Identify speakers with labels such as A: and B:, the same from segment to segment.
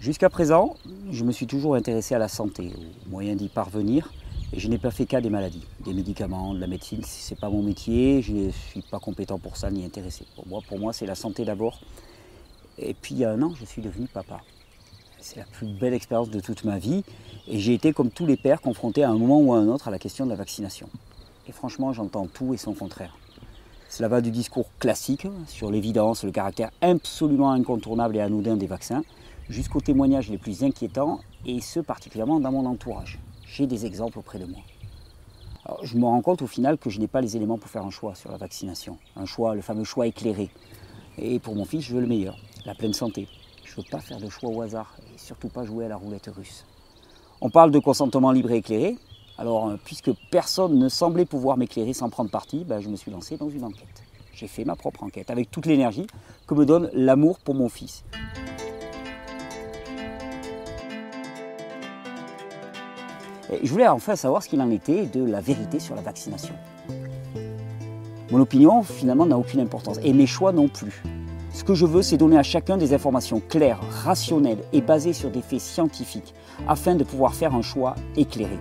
A: Jusqu'à présent, je me suis toujours intéressé à la santé, aux moyens d'y parvenir, et je n'ai pas fait cas des maladies, des médicaments, de la médecine. Ce n'est pas mon métier, je ne suis pas compétent pour ça ni intéressé. Pour moi, pour moi c'est la santé d'abord. Et puis il y a un an, je suis devenu papa. C'est la plus belle expérience de toute ma vie. Et j'ai été, comme tous les pères, confronté à un moment ou à un autre à la question de la vaccination. Et franchement, j'entends tout et son contraire. Cela va du discours classique sur l'évidence, le caractère absolument incontournable et anodin des vaccins, jusqu'aux témoignages les plus inquiétants, et ce particulièrement dans mon entourage. J'ai des exemples auprès de moi. je me rends compte au final que je n'ai pas les éléments pour faire un choix sur la vaccination. Un choix, le fameux choix éclairé. Et pour mon fils, je veux le meilleur, la pleine santé. Je ne veux pas faire de choix au hasard, et surtout pas jouer à la roulette russe. On parle de consentement libre et éclairé, alors, euh, puisque personne ne semblait pouvoir m'éclairer sans prendre parti, ben, je me suis lancé dans une enquête. J'ai fait ma propre enquête avec toute l'énergie que me donne l'amour pour mon fils. Je voulais enfin savoir ce qu'il en était de la vérité sur la vaccination. Mon opinion, finalement, n'a aucune importance, et mes choix non plus. Ce que je veux, c'est donner à chacun des informations claires, rationnelles et basées sur des faits scientifiques, afin de pouvoir faire un choix éclairé.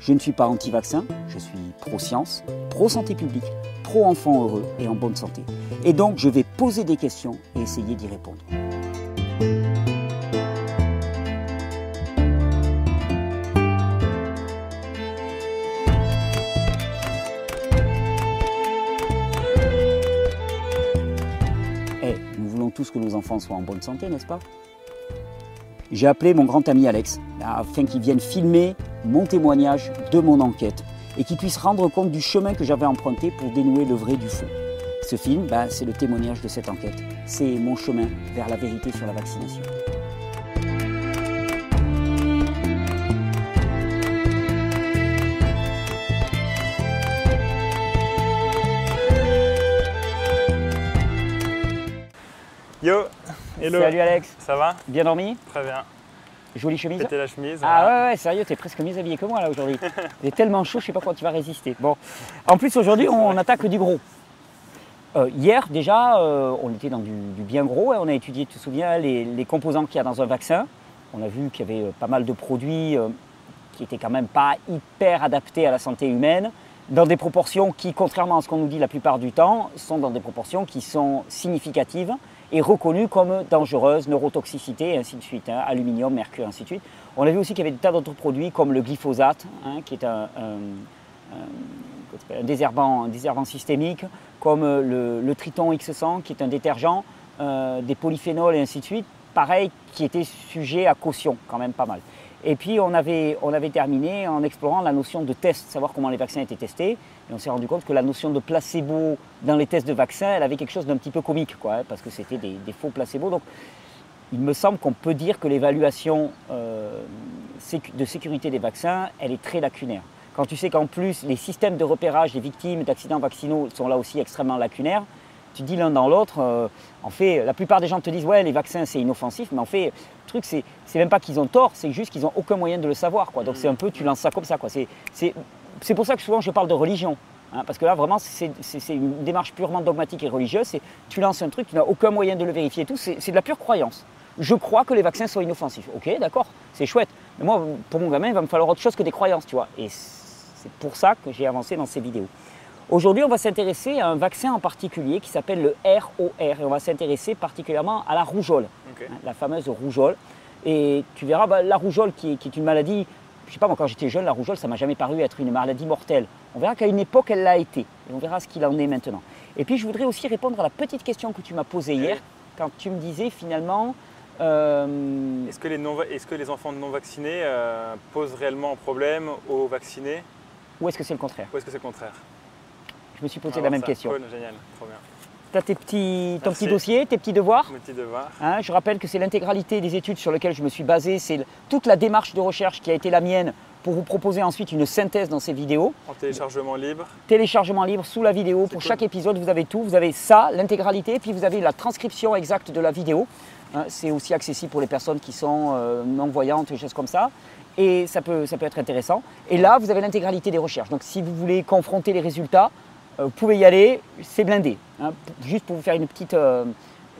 A: Je ne suis pas anti-vaccin, je suis pro-science, pro-santé publique, pro-enfant heureux et en bonne santé. Et donc, je vais poser des questions et essayer d'y répondre. Que nos enfants soient en bonne santé, n'est-ce pas? J'ai appelé mon grand ami Alex afin qu'il vienne filmer mon témoignage de mon enquête et qu'il puisse rendre compte du chemin que j'avais emprunté pour dénouer le vrai du faux. Ce film, ben, c'est le témoignage de cette enquête. C'est mon chemin vers la vérité sur la vaccination.
B: Yo, hello.
A: Salut Alex,
B: Ça va?
A: Bien dormi?
B: Très bien.
A: Jolie chemise?
B: C'était la chemise.
A: Ah
B: voilà.
A: ouais, ouais, sérieux, t'es presque mieux habillé que moi là aujourd'hui. Il est tellement chaud, je sais pas quand tu vas résister. Bon, en plus aujourd'hui, on attaque du gros. Euh, hier déjà, euh, on était dans du, du bien gros et on a étudié, tu te souviens, les, les composants qu'il y a dans un vaccin. On a vu qu'il y avait euh, pas mal de produits euh, qui étaient quand même pas hyper adaptés à la santé humaine, dans des proportions qui, contrairement à ce qu'on nous dit la plupart du temps, sont dans des proportions qui sont significatives et reconnues comme dangereuses, neurotoxicité et ainsi de suite, hein, aluminium, mercure, ainsi de suite. On a vu aussi qu'il y avait des tas d'autres produits comme le glyphosate, hein, qui est un, désherbant, un désherbant systémique, comme le, le Triton X100, qui est un détergent, euh, des polyphénols et ainsi de suite, pareil, qui était sujet à caution, quand même pas mal. Et puis on avait, on avait terminé en explorant la notion de test, savoir comment les vaccins étaient testés. Et on s'est rendu compte que la notion de placebo dans les tests de vaccins, elle avait quelque chose d'un petit peu comique, quoi, hein, parce que c'était des, faux placebos. Donc il me semble qu'on peut dire que l'évaluation euh, de sécurité des vaccins, elle est très lacunaire. Quand tu sais qu'en plus, les systèmes de repérage des victimes d'accidents vaccinaux sont là aussi extrêmement lacunaires, tu dis l'un dans l'autre, euh, en fait, la plupart des gens te disent ouais, les vaccins c'est inoffensif, mais en fait, le truc c'est, c'est même pas qu'ils ont tort, c'est juste qu'ils n'ont aucun moyen de le savoir. Quoi. Donc c'est un peu, tu lances ça comme ça. Quoi. C'est, c'est, c'est pour ça que souvent je parle de religion. hein, parce que là, vraiment, c'est, c'est- c'est une démarche purement dogmatique et religieuse. C'est, tu lances un truc, tu n'as aucun moyen de le vérifier et tout. C'est, c'est de la pure croyance. Je crois que les vaccins sont inoffensifs. Ok, d'accord, c'est chouette. Mais moi, pour mon gamin, il va me falloir autre chose que des croyances, tu vois. Et c'est pour ça que j'ai avancé dans ces vidéos. Aujourd'hui, on va s'intéresser à un vaccin en particulier qui s'appelle le ROR. Et on va s'intéresser particulièrement à la rougeole, hein, la fameuse rougeole. Et tu verras, bah, la rougeole qui est, qui est une maladie, je sais pas, moi quand j'étais jeune, la rougeole, ça m'a jamais paru être une maladie mortelle. On verra qu'à une époque, elle l'a été. Et on verra ce qu'il en est maintenant. Et puis, je voudrais aussi répondre à la petite question que tu m'as posée hier, quand tu me disais finalement. euh,
B: Est-ce que, les non- est-ce que les enfants non vaccinés euh, posent réellement un problème aux vaccinés?
A: ou est-ce que c'est le contraire?
B: Ou est-ce que c'est le contraire?
A: Je me suis posé
B: va
A: la même
B: ça.
A: question.
B: Cool, génial, trop bien.
A: Tu as tes petits, ton
B: Merci.
A: petit dossier, tes petits devoirs. Hein, je rappelle que c'est l'intégralité des études sur lesquelles je me suis basé, c'est toute la démarche de recherche qui a été la mienne pour vous proposer ensuite une synthèse dans ces vidéos.
B: En téléchargement libre.
A: Téléchargement libre sous la vidéo. Pour
B: cool.
A: chaque épisode, vous avez tout. Vous avez ça, l'intégralité, puis vous avez la transcription exacte de la vidéo. Hein, c'est aussi accessible pour les personnes qui sont euh, non-voyantes, des choses comme ça. Et ça peut, ça peut être intéressant. Et là, vous avez l'intégralité des recherches. Donc si vous voulez confronter les résultats, vous pouvez y aller, c'est blindé. hein. Juste pour vous faire une petite, euh,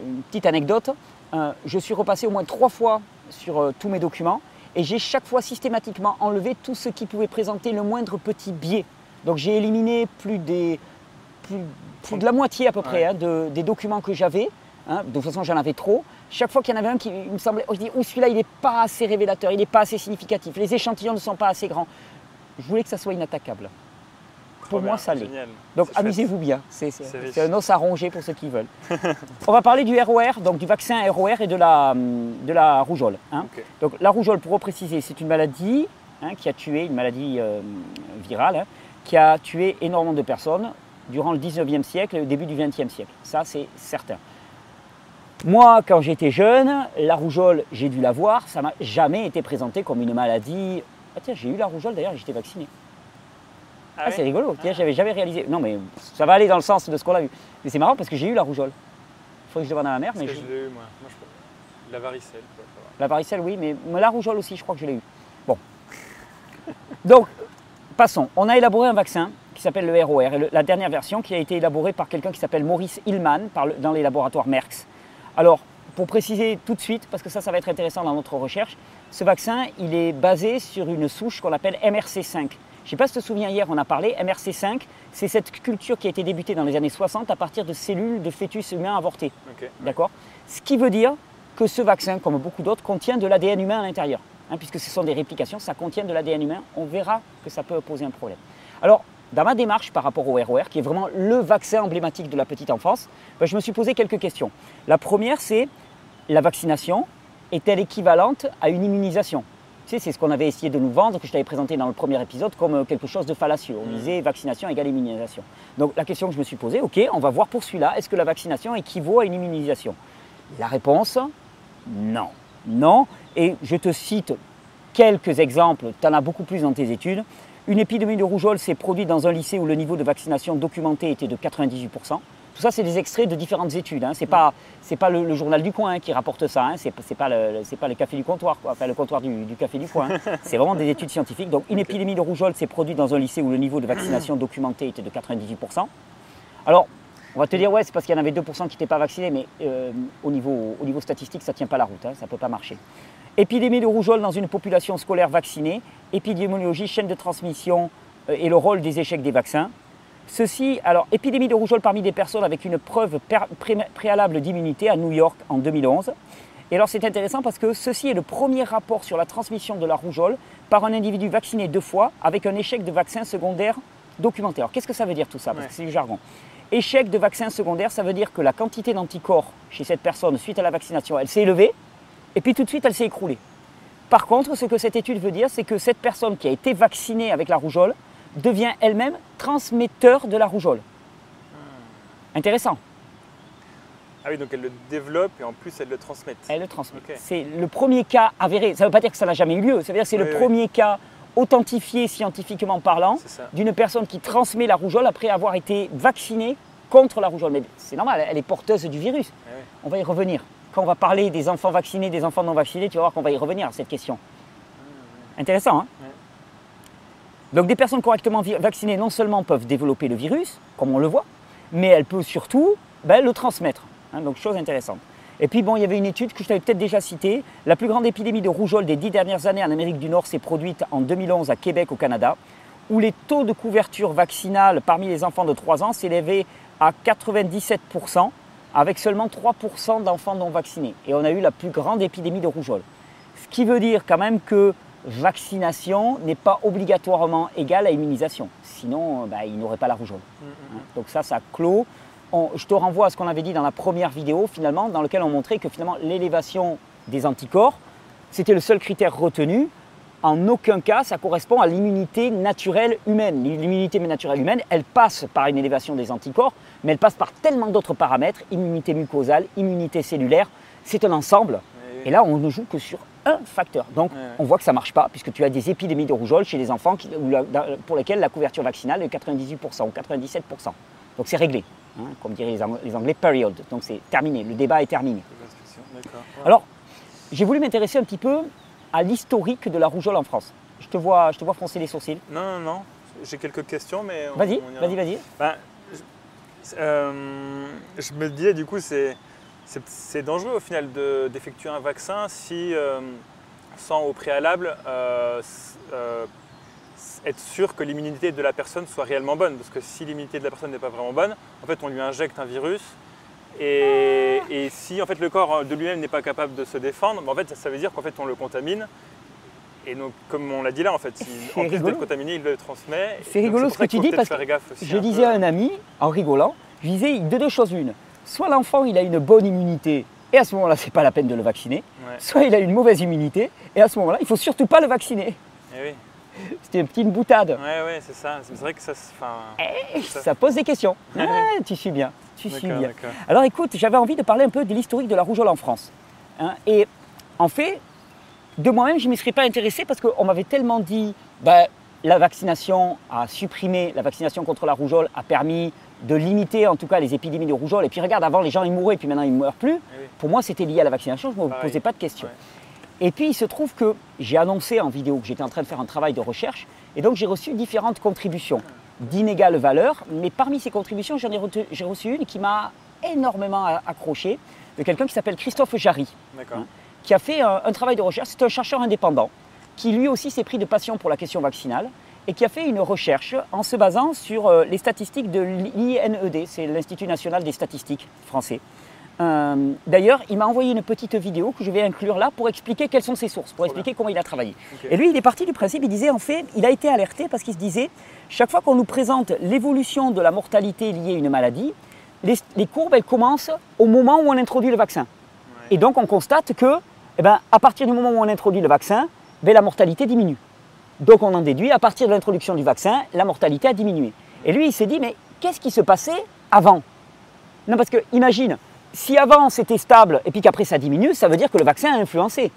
A: une petite anecdote, euh, je suis repassé au moins trois fois sur euh, tous mes documents et j'ai chaque fois systématiquement enlevé tout ce qui pouvait présenter le moindre petit biais. Donc j'ai éliminé plus, des, plus, plus de la moitié à peu près
B: Ouais.
A: hein, de- des documents que j'avais. hein. de toute façon, j'en avais trop. Chaque fois qu'il y en avait un qui me semblait, oh, je dis, oh, celui-là, il n'est pas assez révélateur, il n'est pas assez significatif, les échantillons ne sont pas assez grands. Je voulais que ça soit inattaquable. Pour moi,
B: bien,
A: ça l'est.
B: génial.
A: Donc amusez-vous bien, c'est un os à ronger pour ceux qui veulent. On va parler du ROR, donc du vaccin ROR et de la, hum, de la rougeole. hein. Donc la rougeole, pour repréciser, c'est une maladie hein, qui a tué, une maladie euh, virale, hein, qui a tué énormément de personnes durant le 19e siècle et le début du 20e siècle. Ça, c'est certain. Moi, quand j'étais jeune, la rougeole, j'ai dû la voir, ça m'a jamais été présenté comme une maladie. Ah tiens, j'ai eu la rougeole d'ailleurs, j'étais vacciné. Ah,
B: oui
A: c'est rigolo, tiens, j'avais jamais réalisé. Non, mais ça va aller dans le sens de ce qu'on a vu. Mais c'est marrant parce que j'ai eu la rougeole. Il faudrait que je demande à ma mère, mais
B: Parce que
A: je-
B: je l'ai eu, moi. Moi, je peux- La varicelle, quoi.
A: la varicelle, oui, mais mais la rougeole aussi, je crois que je l'ai eu. Bon. Donc, passons. On a élaboré un vaccin qui s'appelle le ROR, et le- la dernière version qui a été élaborée par quelqu'un qui s'appelle Maurice Hillman par le- dans les laboratoires Merckx. Alors, pour préciser tout de suite, parce que ça, ça va être intéressant dans notre recherche, ce vaccin, il est basé sur une souche qu'on appelle MRC5. Je ne sais pas si tu te souviens, hier, on a parlé, MRC5, c'est cette culture qui a été débutée dans les années 60 à partir de cellules de fœtus humains avortés. D'accord? Ce qui veut dire que ce vaccin, comme beaucoup d'autres, contient de l'ADN humain à l'intérieur. Hein, puisque ce sont des réplications, ça contient de l'ADN humain. On verra que ça peut poser un problème. Alors, dans ma démarche par rapport au ROR, qui est vraiment le vaccin emblématique de la petite enfance, ben, je me suis posé quelques questions. La première, c'est la vaccination est-elle équivalente à une immunisation? Tu sais, c'est ce qu'on avait essayé de nous vendre, que je t'avais présenté dans le premier épisode, comme euh, quelque chose de fallacieux. On
B: Mhm.
A: disait vaccination égale immunisation. Donc la question que je me suis posée, ok, on va voir pour celui-là, est-ce que la vaccination équivaut à une immunisation? La réponse, non. Non. Et je te cite quelques exemples, tu en as beaucoup plus dans tes études. Une épidémie de rougeole s'est produite dans un lycée où le niveau de vaccination documenté était de 98%. Tout ça, c'est des extraits de différentes études. Hein. Ce n'est pas, c'est pas le, le journal du coin hein, qui rapporte ça. Hein. Ce n'est pas, le- c'est pas le café du comptoir, quoi. enfin le comptoir du, du café du coin. C'est vraiment des études scientifiques. Donc, une épidémie de rougeole s'est produite dans un lycée où le niveau de vaccination documenté était de 98%. Alors, on va te dire, ouais, c'est parce qu'il y en avait 2% qui n'étaient pas vaccinés, mais euh, au, niveau, au niveau statistique, ça ne tient pas la route, ça ne peut pas marcher. Épidémie de rougeole dans une population scolaire vaccinée, épidémiologie, chaîne de transmission euh, et le rôle des échecs des vaccins. Ceci, alors, épidémie de rougeole parmi des personnes avec une preuve pré- préalable d'immunité à New York en 2011. Et alors c'est intéressant parce que ceci est le premier rapport sur la transmission de la rougeole par un individu vacciné deux fois avec un échec de vaccin secondaire documenté. Alors qu'est-ce que ça veut dire tout ça? Parce
B: Ouais.
A: que c'est du jargon. Échec de vaccin secondaire, ça veut dire que la quantité d'anticorps chez cette personne suite à la vaccination, elle s'est élevée et puis tout de suite elle s'est écroulée. Par contre, ce que cette étude veut dire, c'est que cette personne qui a été vaccinée avec la rougeole devient elle-même transmetteur de la rougeole. Intéressant.
B: Ah oui, donc elle le développe et en plus elle le transmet.
A: Elle le transmet. C'est le premier cas avéré. Ça ne veut pas dire que ça n'a jamais eu lieu. Ça veut dire que c'est
B: Oui,
A: le
B: oui.
A: premier cas authentifié scientifiquement parlant d'une personne qui transmet la rougeole après avoir été vaccinée contre la rougeole. Mais c'est normal, elle est porteuse du virus.
B: Oui.
A: On va y revenir. Quand on va parler des enfants vaccinés, des enfants non vaccinés, tu vas voir qu'on va y revenir à cette question. Intéressant, hein? Donc des personnes correctement vaccinées non seulement peuvent développer le virus, comme on le voit, mais elles peuvent surtout ben, le transmettre. hein. donc chose intéressante. Et puis bon, il y avait une étude que je t'avais peut-être déjà citée. La plus grande épidémie de rougeole des dix dernières années en Amérique du Nord s'est produite en 2011 à Québec au Canada, où les taux de couverture vaccinale parmi les enfants de 3 ans s'élevaient à 97%, avec seulement 3% d'enfants non vaccinés. Et on a eu la plus grande épidémie de rougeole. Ce qui veut dire quand même que vaccination n'est pas obligatoirement égale à immunisation. Sinon, euh, bah, il n'aurait pas la rougeole. Hein. Donc ça, ça clôt. On- je te renvoie à ce qu'on avait dit dans la première vidéo, finalement, dans lequel on montrait que finalement l'élévation des anticorps, c'était le seul critère retenu. En aucun cas, ça correspond à l'immunité naturelle humaine. L'immunité naturelle humaine, elle passe par une élévation des anticorps, mais elle passe par tellement d'autres paramètres, immunité mucosale, immunité cellulaire. C'est un ensemble. Et là, on ne joue que sur un facteur. Donc,
B: Ouais, ouais.
A: on voit que ça ne marche pas, puisque tu as des épidémies de rougeole chez les enfants qui- la- pour lesquels la couverture vaccinale est de 98% ou 97%. Donc, c'est réglé. hein, comme diraient les Ang- les Anglais, period. Donc, c'est terminé. Le débat est terminé.
B: Ouais.
A: Alors, j'ai voulu m'intéresser un petit peu à l'historique de la rougeole en France. Je te vois, je te vois froncer les sourcils.
B: Non, non, non. J'ai quelques questions, mais.
A: Vas-y, vas-y, vas-y.
B: Ben, je, euh, je me disais, du coup, c'est C'est dangereux au final d'effectuer un vaccin si, euh, sans au préalable, euh, euh, être sûr que l'immunité de la personne soit réellement bonne. Parce que si l'immunité de la personne n'est pas vraiment bonne, en fait, on lui injecte un virus. Et, si en fait, le corps de lui-même n'est pas capable de se défendre, en fait, ça veut dire qu'en fait, on le contamine. Et donc, comme on l'a dit là, en fait, en plus d'être contaminé, il le transmet.
A: C'est rigolo ce que tu dis parce que je disais à un ami, en rigolant, je disais de deux choses une soit l'enfant il a une bonne immunité et à ce moment-là c'est pas la peine de le vacciner, soit il a une mauvaise immunité et à ce moment-là il faut surtout pas le vacciner.
B: Eh
A: C'était une petite boutade.
B: Ouais, ouais, c'est ça. C'est vrai que ça,
A: eh, ça... pose des questions. Ah, tu suis bien. Tu suis bien. Alors écoute, j'avais envie de parler un peu de l'historique de la rougeole en France. Hein. et en fait, de moi-même, je ne m'y serais pas intéressé parce qu'on m'avait tellement dit bah, la vaccination a supprimé, la vaccination contre la rougeole a permis de limiter en tout cas les épidémies de rougeole. Et puis regarde, avant les gens ils mouraient, puis maintenant ils ne meurent plus. Eh Pour moi, c'était lié à la vaccination, je ne me posais pas de questions. Et puis il se trouve que j'ai annoncé en vidéo que j'étais en train de faire un travail de recherche, et donc j'ai reçu différentes contributions d'inégale valeur, mais parmi ces contributions, j'en ai j'ai reçu une qui m'a énormément accroché, de quelqu'un qui s'appelle Christophe Jarry, hein, qui a fait un travail de recherche. C'est un chercheur indépendant qui lui aussi s'est pris de passion pour la question vaccinale et qui a fait une recherche en se basant sur euh, les statistiques de l'INED, c'est l'Institut national des statistiques français. Euh, d'ailleurs, il m'a envoyé une petite vidéo que je vais inclure là pour expliquer quelles sont ses sources, pour expliquer comment il a travaillé. Et lui, il est parti du principe, il disait en fait, il a été alerté parce qu'il se disait, chaque fois qu'on nous présente l'évolution de la mortalité liée à une maladie, les, courbes, elles commencent au moment où on introduit le vaccin. Et donc, on constate que, eh ben, à partir du moment où on introduit le vaccin, ben, la mortalité diminue. Donc on en déduit, à partir de l'introduction du vaccin, la mortalité a diminué. Et lui, il s'est dit, mais qu'est-ce qui se passait avant? Non, parce que imagine, si avant c'était stable et puis qu'après ça diminue, ça veut dire que le vaccin a influencé.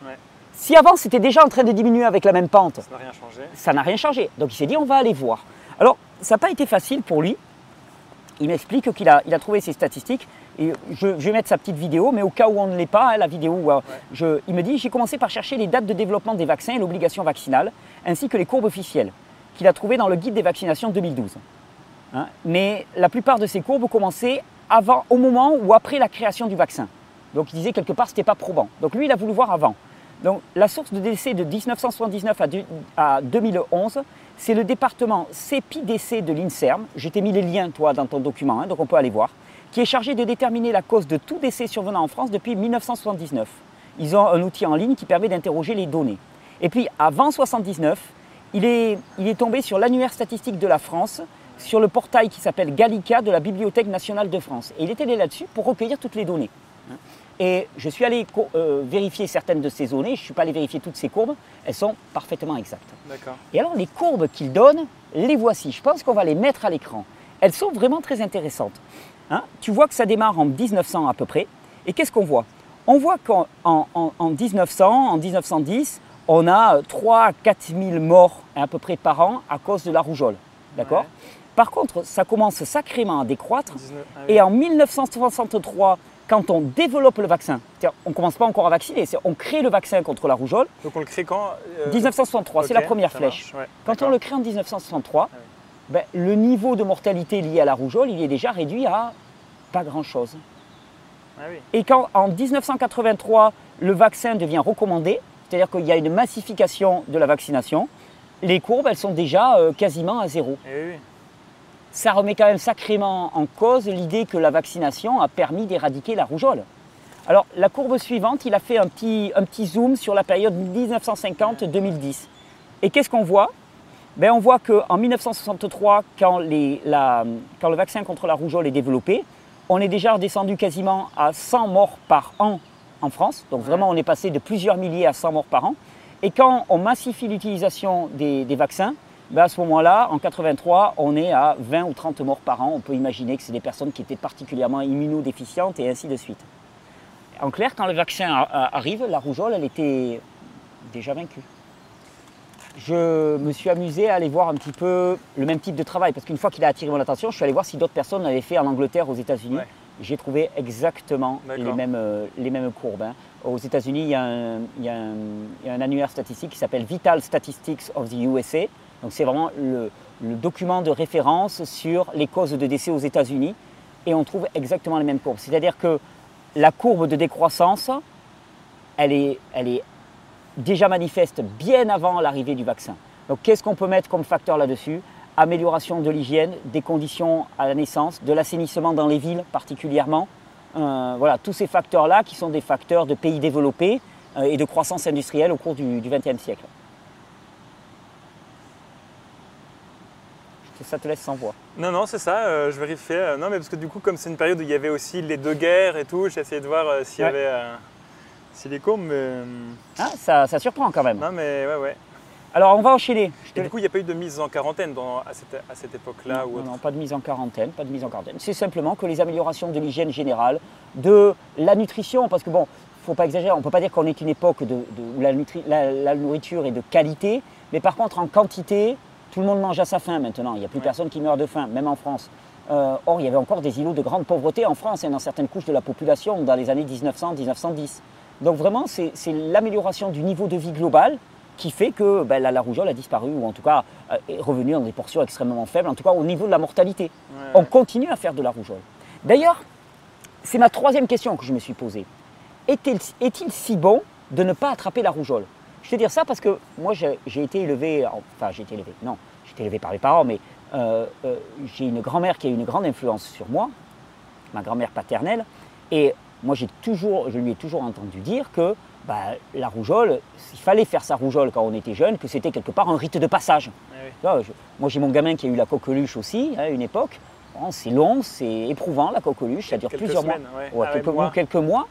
A: Si avant c'était déjà en train de diminuer avec la même pente,
B: ça n'a rien changé.
A: Ça n'a rien changé. Donc il s'est dit, on va aller voir. Alors, ça n'a pas été facile pour lui. Il m'explique qu'il a, il a trouvé ces statistiques je, vais mettre sa petite vidéo, mais au cas où on ne l'est pas, hein, la vidéo, euh, il me dit j'ai commencé par chercher les dates de développement des vaccins et l'obligation vaccinale, ainsi que les courbes officielles qu'il a trouvées dans le guide des vaccinations 2012. Hein. mais la plupart de ces courbes commençaient avant, au moment ou après la création du vaccin. Donc il disait quelque part ce n'était pas probant. Donc lui, il a voulu voir avant. Donc la source de décès de 1979 à, 2011, c'est le département CEPIDC de l'INSERM. Je t'ai mis les liens, toi, dans ton document, hein, donc on peut aller voir qui est chargé de déterminer la cause de tout décès survenant en France depuis 1979. Ils ont un outil en ligne qui permet d'interroger les données. Et puis avant 1979, il est, il est tombé sur l'annuaire statistique de la France, sur le portail qui s'appelle Gallica de la Bibliothèque nationale de France. Et il est allé là-dessus pour recueillir toutes les données. Et je suis allé euh, vérifier certaines de ces données, je ne suis pas allé vérifier toutes ces courbes, elles sont parfaitement exactes. Et alors les courbes qu'il donne, les voici. Je pense qu'on va les mettre à l'écran. Elles sont vraiment très intéressantes. Hein, tu vois que ça démarre en 1900 à peu près. Et qu'est-ce qu'on voit? On voit qu'en en, 1900, en 1910, on a 3 à 4 000 morts à peu près par an à cause de la rougeole. D'accord? Par contre, ça commence sacrément à décroître. Ah et en 1963, quand on développe le vaccin, on ne commence pas encore à vacciner, on crée le vaccin contre la rougeole.
B: Donc on le crée quand
A: 1963, euh, c'est la première flèche. Quand on le crée en 1963, ben, le niveau de mortalité lié à la rougeole, il est déjà réduit à pas grand-chose.
B: Ah
A: Et quand en 1983, le vaccin devient recommandé, c'est-à-dire qu'il y a une massification de la vaccination, les courbes, elles sont déjà euh, quasiment à zéro.
B: Eh
A: Ça remet quand même sacrément en cause l'idée que la vaccination a permis d'éradiquer la rougeole. Alors, la courbe suivante, il a fait un petit, un petit zoom sur la période 1950-2010. Et qu'est-ce qu'on voit? Ben, on voit qu'en 1963, quand, quand, le vaccin contre la rougeole est développé, on est déjà redescendu quasiment à 100 morts par an en France. Donc vraiment, on est passé de plusieurs milliers à 100 morts par an. Et quand on massifie l'utilisation des, vaccins, ben à ce moment-là, en 83, on est à 20 ou 30 morts par an. On peut imaginer que c'est des personnes qui étaient particulièrement immunodéficientes et ainsi de suite. En clair, quand le vaccin arrive, la rougeole, elle était déjà vaincue je me suis amusé à aller voir un petit peu le même type de travail. Parce qu'une fois qu'il a attiré mon attention, je suis allé voir si d'autres personnes l'avaient fait en Angleterre, aux États-Unis. J'ai trouvé exactement les mêmes, euh, les mêmes courbes. Hein. Aux États-Unis, il, y a un annuaire statistique qui s'appelle Vital Statistics of the USA. Donc c'est vraiment le, document de référence sur les causes de décès aux États-Unis. Et on trouve exactement les mêmes courbes. C'est-à-dire que la courbe de décroissance, elle est, elle est déjà manifeste bien avant l'arrivée du vaccin. Donc qu'est-ce qu'on peut mettre comme facteur là-dessus? Amélioration de l'hygiène, des conditions à la naissance, de l'assainissement dans les villes particulièrement. Euh, voilà, tous ces facteurs-là qui sont des facteurs de pays développés euh, et de croissance industrielle au cours du XXe siècle. Ça te laisse sans voix.
B: Non, non, c'est ça, euh, je vérifiais. non, mais parce que du coup, comme c'est une période où il y avait aussi les deux guerres et tout, j'ai essayé de voir s'il y avait s'il est courbes, mais.
A: Ah, ça, ça surprend quand même.
B: Non, mais ouais, ouais.
A: Alors on va enchaîner.
B: Et du coup, il n'y a pas eu de mise en quarantaine à cette, époque-là
A: non, non, pas de mise en quarantaine, pas de mise en quarantaine. C'est simplement que les améliorations de l'hygiène générale, de la nutrition, parce que bon, faut pas exagérer, on ne peut pas dire qu'on est une époque de, où la, nourriture est de qualité, mais par contre en quantité, tout le monde mange à sa faim maintenant. Il n'y a plus personne qui meurt de faim, même en France. Euh, or, il y avait encore des îlots de grande pauvreté en France et dans certaines couches de la population dans les années 1900-1910. Donc vraiment, c'est l'amélioration du niveau de vie global qui fait que ben, la, rougeole a disparu, ou en tout cas euh, est revenue dans des portions extrêmement faibles, en tout cas au niveau de la mortalité. On continue à faire de la rougeole. D'ailleurs, c'est ma troisième question que je me suis posée. Est-il si bon de ne pas attraper la rougeole? Je te dire ça parce que moi j'ai été élevé, enfin j'ai été élevé, non, j'ai été élevé par les parents, mais euh, euh, j'ai une grand-mère qui a eu une grande influence sur moi, ma grand-mère paternelle, et moi j'ai toujours, je lui ai toujours entendu dire que bah, la rougeole, il fallait faire sa rougeole quand on était jeune, que c'était quelque part un rite de passage. Eh moi j'ai mon gamin qui a eu la coqueluche aussi, à hein, une époque. c'est long, c'est éprouvant la coqueluche, ça dure plusieurs mois.
B: Ah
A: quelques, mois. quelques mois.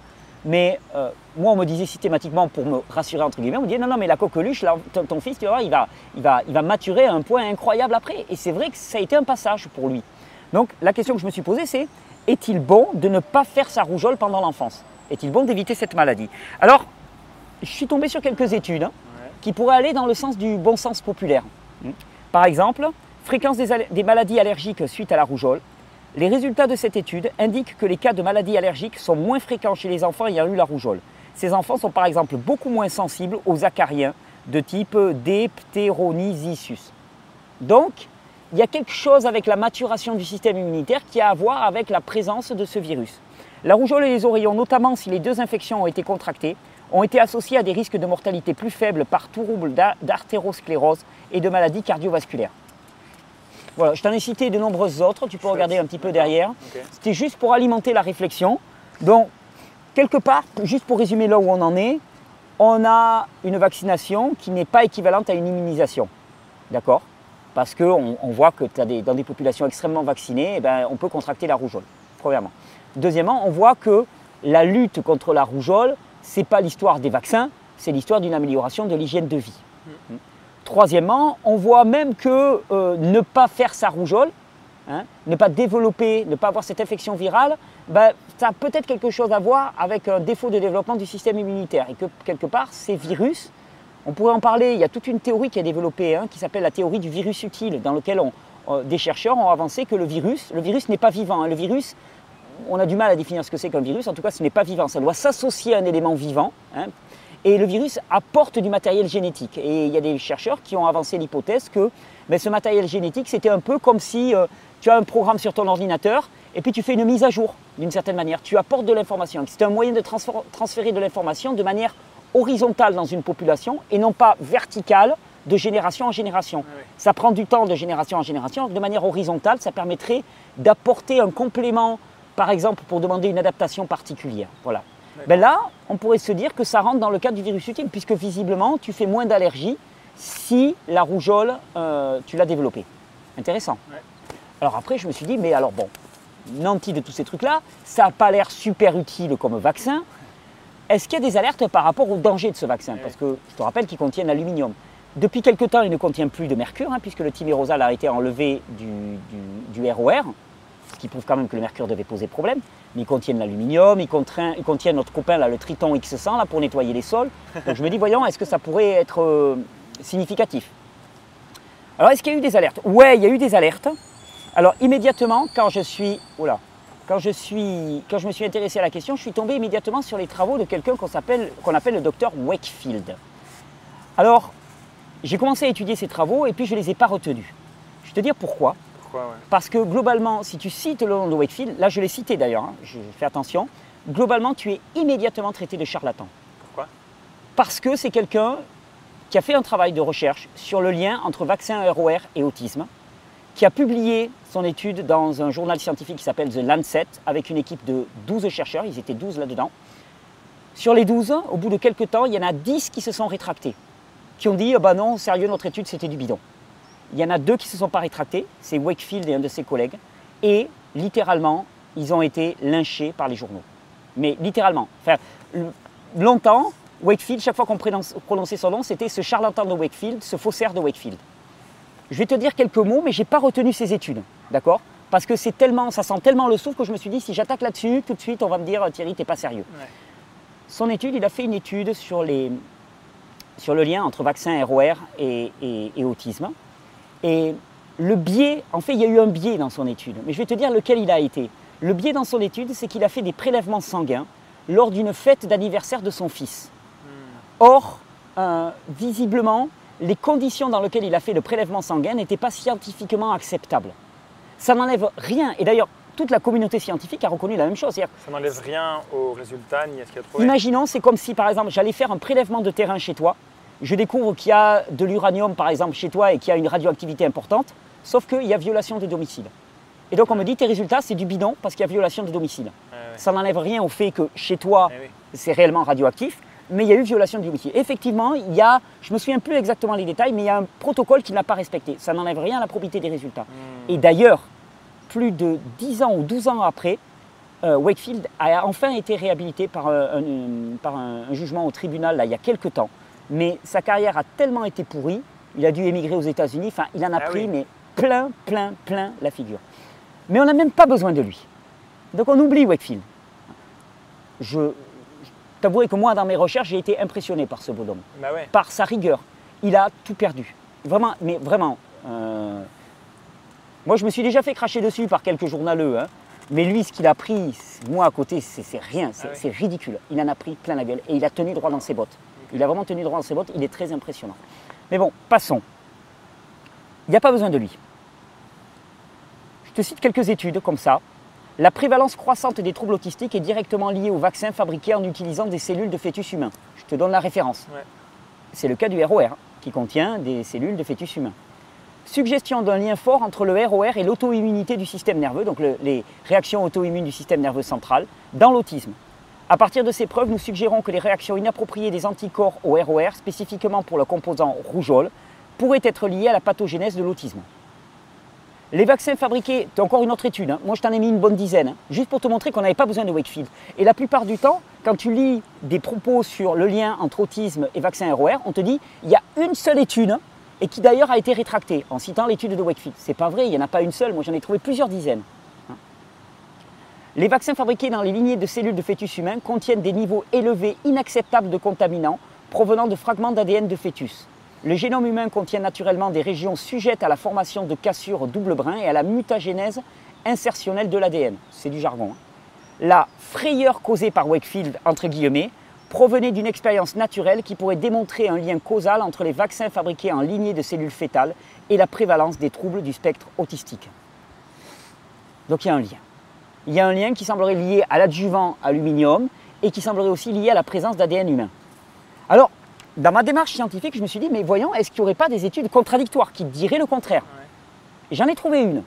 A: Mais euh, moi, on me disait systématiquement, pour me rassurer entre guillemets, on me disait non, non, mais la coqueluche, ton, fils, tu vois, il va, il, va, il va maturer à un point incroyable après. Et c'est vrai que ça a été un passage pour lui. Donc la question que je me suis posée, c'est est-il bon de ne pas faire sa rougeole pendant l'enfance? Est-il bon d'éviter cette maladie? Alors, je suis tombé sur quelques études hein, qui pourraient aller dans le sens du bon sens populaire. Hmm. Par exemple, fréquence des, maladies allergiques suite à la rougeole. Les résultats de cette étude indiquent que les cas de maladies allergiques sont moins fréquents chez les enfants ayant eu la rougeole. Ces enfants sont par exemple beaucoup moins sensibles aux acariens de type Dipteronisisus. Donc, il y a quelque chose avec la maturation du système immunitaire qui a à voir avec la présence de ce virus. La rougeole et les oreillons, notamment si les deux infections ont été contractées, ont été associés à des risques de mortalité plus faibles par troubles d'artérosclérose et de maladies cardiovasculaires. Voilà, je t'en ai cité de nombreuses autres, tu peux regarder un petit peu derrière. C'était juste pour alimenter la réflexion. Donc, quelque part, juste pour résumer là où on en est, on a une vaccination qui n'est pas équivalente à une immunisation. D'accord? Parce qu'on on voit que as des, dans des populations extrêmement vaccinées, eh ben, on peut contracter la rougeole, premièrement. Deuxièmement, on voit que la lutte contre la rougeole, ce n'est pas l'histoire des vaccins, c'est l'histoire d'une amélioration de l'hygiène de vie. Mm. Troisièmement, on voit même que euh, ne pas faire sa rougeole, hein, ne pas développer, ne pas avoir cette infection virale, ben, ça a peut-être quelque chose à voir avec un défaut de développement du système immunitaire. Et que quelque part, ces virus, on pourrait en parler, il y a toute une théorie qui est développée, hein, qui s'appelle la théorie du virus utile, dans laquelle des chercheurs ont avancé que le virus, n'est pas vivant. Hein. le virus, on a du mal à définir ce que c'est qu'un virus, en tout cas ce n'est pas vivant, ça doit s'associer à un élément vivant. Hein. et le virus apporte du matériel génétique. Et il y a des chercheurs qui ont avancé l'hypothèse que ben, ce matériel génétique, c'était un peu comme si euh, tu as un programme sur ton ordinateur et puis tu fais une mise à jour d'une certaine manière. Tu apportes de l'information. C'est un moyen de transférer de l'information de manière horizontale dans une population et non pas verticale de génération en génération. Ça prend du temps de génération en génération. De manière horizontale, ça permettrait d'apporter un complément par exemple pour demander une adaptation particulière. Voilà. Ben là, on pourrait se dire que ça rentre dans le cadre du virus utile, puisque visiblement, tu fais moins d'allergies si la rougeole, euh, tu l'as développée. Intéressant. Alors après, je me suis dit, mais alors bon, nanti de tous ces trucs-là, ça n'a pas l'air super utile comme vaccin. Est-ce qu'il y a des alertes par rapport au danger de ce vaccin Parce que je te rappelle qu'il contient l'aluminium. Depuis quelque temps, il ne contient plus de mercure, hein, puisque le timérosal a été enlevé du, du, ROR ce qui prouve quand même que le mercure devait poser problème. Mais ils contiennent l'aluminium, ils, contiennent notre copain le Triton X100 là, pour nettoyer les sols. Donc je me dis, voyons, est-ce que ça pourrait être euh, significatif Alors est-ce qu'il y a eu des alertes? Ouais, il y a eu des alertes. Alors immédiatement, quand je suis... quand je, suis, quand je me suis intéressé à la question, je suis tombé immédiatement sur les travaux de quelqu'un qu'on qu'on appelle le docteur Wakefield. Alors, j'ai commencé à étudier ces travaux et puis je ne les ai pas retenus. Je vais te dire pourquoi. Parce que globalement, si tu cites le nom de Wakefield, là je l'ai cité d'ailleurs, hein, je fais attention, globalement, tu es immédiatement traité de charlatan.
B: Pourquoi?
A: Parce que c'est quelqu'un qui a fait un travail de recherche sur le lien entre vaccin ROR et autisme, qui a publié son étude dans un journal scientifique qui s'appelle The Lancet, avec une équipe de 12 chercheurs, ils étaient 12 là-dedans. Sur les 12, au bout de quelques temps, il y en a 10 qui se sont rétractés, qui ont dit, ah bah non, sérieux, notre étude, c'était du bidon. Il y en a deux qui ne se sont pas rétractés, c'est Wakefield et un de ses collègues, et littéralement, ils ont été lynchés par les journaux. Mais littéralement. Enfin, longtemps, Wakefield, chaque fois qu'on prononçait son nom, c'était ce charlatan de Wakefield, ce faussaire de Wakefield. Je vais te dire quelques mots, mais je n'ai pas retenu ses études, d'accord? Parce que c'est tellement, ça sent tellement le souffle que je me suis dit, si j'attaque là-dessus, tout de suite, on va me dire, Thierry, t'es pas sérieux. Son étude, il a fait une étude sur, les, sur le lien entre vaccin ROR et, et autisme. Et le biais, en fait, il y a eu un biais dans son étude, mais je vais te dire lequel il a été. Le biais dans son étude, c'est qu'il a fait des prélèvements sanguins lors d'une fête d'anniversaire de son fils. Or, euh, visiblement, les conditions dans lesquelles il a fait le prélèvement sanguin n'étaient pas scientifiquement acceptables. Ça n'enlève rien. Et d'ailleurs, toute la communauté scientifique a reconnu la même chose. Ça
B: n'enlève rien au résultat ni à ce qu'il a trouvé.
A: Imaginons, c'est comme si, par exemple, j'allais faire un prélèvement de terrain chez toi. Je découvre qu'il y a de l'uranium, par exemple, chez toi et qu'il y a une radioactivité importante, sauf qu'il y a violation de domicile. Et donc on me dit tes résultats c'est du bidon parce qu'il y a violation de domicile. Ça n'enlève rien au fait que chez toi eh c'est réellement radioactif, mais il y a eu violation de domicile. Effectivement, il y a, je me souviens plus exactement les détails, mais il y a un protocole qui n'a pas respecté. Ça n'enlève rien à la probité des résultats. Hmm. Et d'ailleurs, plus de 10 ans ou 12 ans après, euh, Wakefield a enfin été réhabilité par, un, par un, jugement au tribunal là, il y a quelques temps. Mais sa carrière a tellement été pourrie, il a dû émigrer aux États-Unis, enfin il en a ah pris mais plein, plein, plein la figure. Mais on n'a même pas besoin de lui. Donc on oublie Wakefield. Je, t'avouerai que moi, dans mes recherches, j'ai été impressionné par ce bonhomme.
B: Bah
A: par sa rigueur. Il a tout perdu. Vraiment, mais vraiment. Euh, moi, je me suis déjà fait cracher dessus par quelques journaleux. Hein. Mais lui, ce qu'il a pris, moi à côté, c'est rien, ah c'est ridicule. Il en a pris plein la gueule et il a tenu droit dans ses bottes. Il a vraiment tenu droit dans ses bottes, il est très impressionnant. Mais bon, passons. Il n'y a pas besoin de lui. Je te cite quelques études comme ça. La prévalence croissante des troubles autistiques est directement liée aux vaccins fabriqués en utilisant des cellules de fœtus humains. Je te donne la référence. C'est le cas du ROR, hein, qui contient des cellules de fœtus humains. Suggestion d'un lien fort entre le ROR et l'auto-immunité du système nerveux, donc les réactions auto-immunes du système nerveux central, dans l'autisme. À partir de ces preuves, nous suggérons que les réactions inappropriées des anticorps au ROR, spécifiquement pour le composant rougeole, pourraient être liées à la pathogénèse de l'autisme. Les vaccins fabriqués, c'est encore une autre étude, hein. moi je t'en ai mis une bonne dizaine, hein. juste pour te montrer qu'on n'avait pas besoin de Wakefield. Et la plupart du temps, quand tu lis des propos sur le lien entre autisme et vaccin ROR, on te dit il y a une seule étude, hein, et qui d'ailleurs a été rétractée, en citant l'étude de Wakefield. C'est pas vrai, il n'y en a pas une seule, moi j'en ai trouvé plusieurs dizaines. Les vaccins fabriqués dans les lignées de cellules de fœtus humains contiennent des niveaux élevés inacceptables de contaminants provenant de fragments d'ADN de fœtus. Le génome humain contient naturellement des régions sujettes à la formation de cassures double brin et à la mutagénèse insertionnelle de l'ADN. C'est du jargon. Hein. La frayeur causée par Wakefield, entre guillemets, provenait d'une expérience naturelle qui pourrait démontrer un lien causal entre les vaccins fabriqués en lignée de cellules fétales et la prévalence des troubles du spectre autistique. Donc il y a un lien. Il y a un lien qui semblerait lié à l'adjuvant aluminium et qui semblerait aussi lié à la présence d'ADN humain. Alors, dans ma démarche scientifique, je me suis dit, mais voyons, est-ce qu'il n'y aurait pas des études contradictoires qui diraient le contraire J'en ai trouvé une.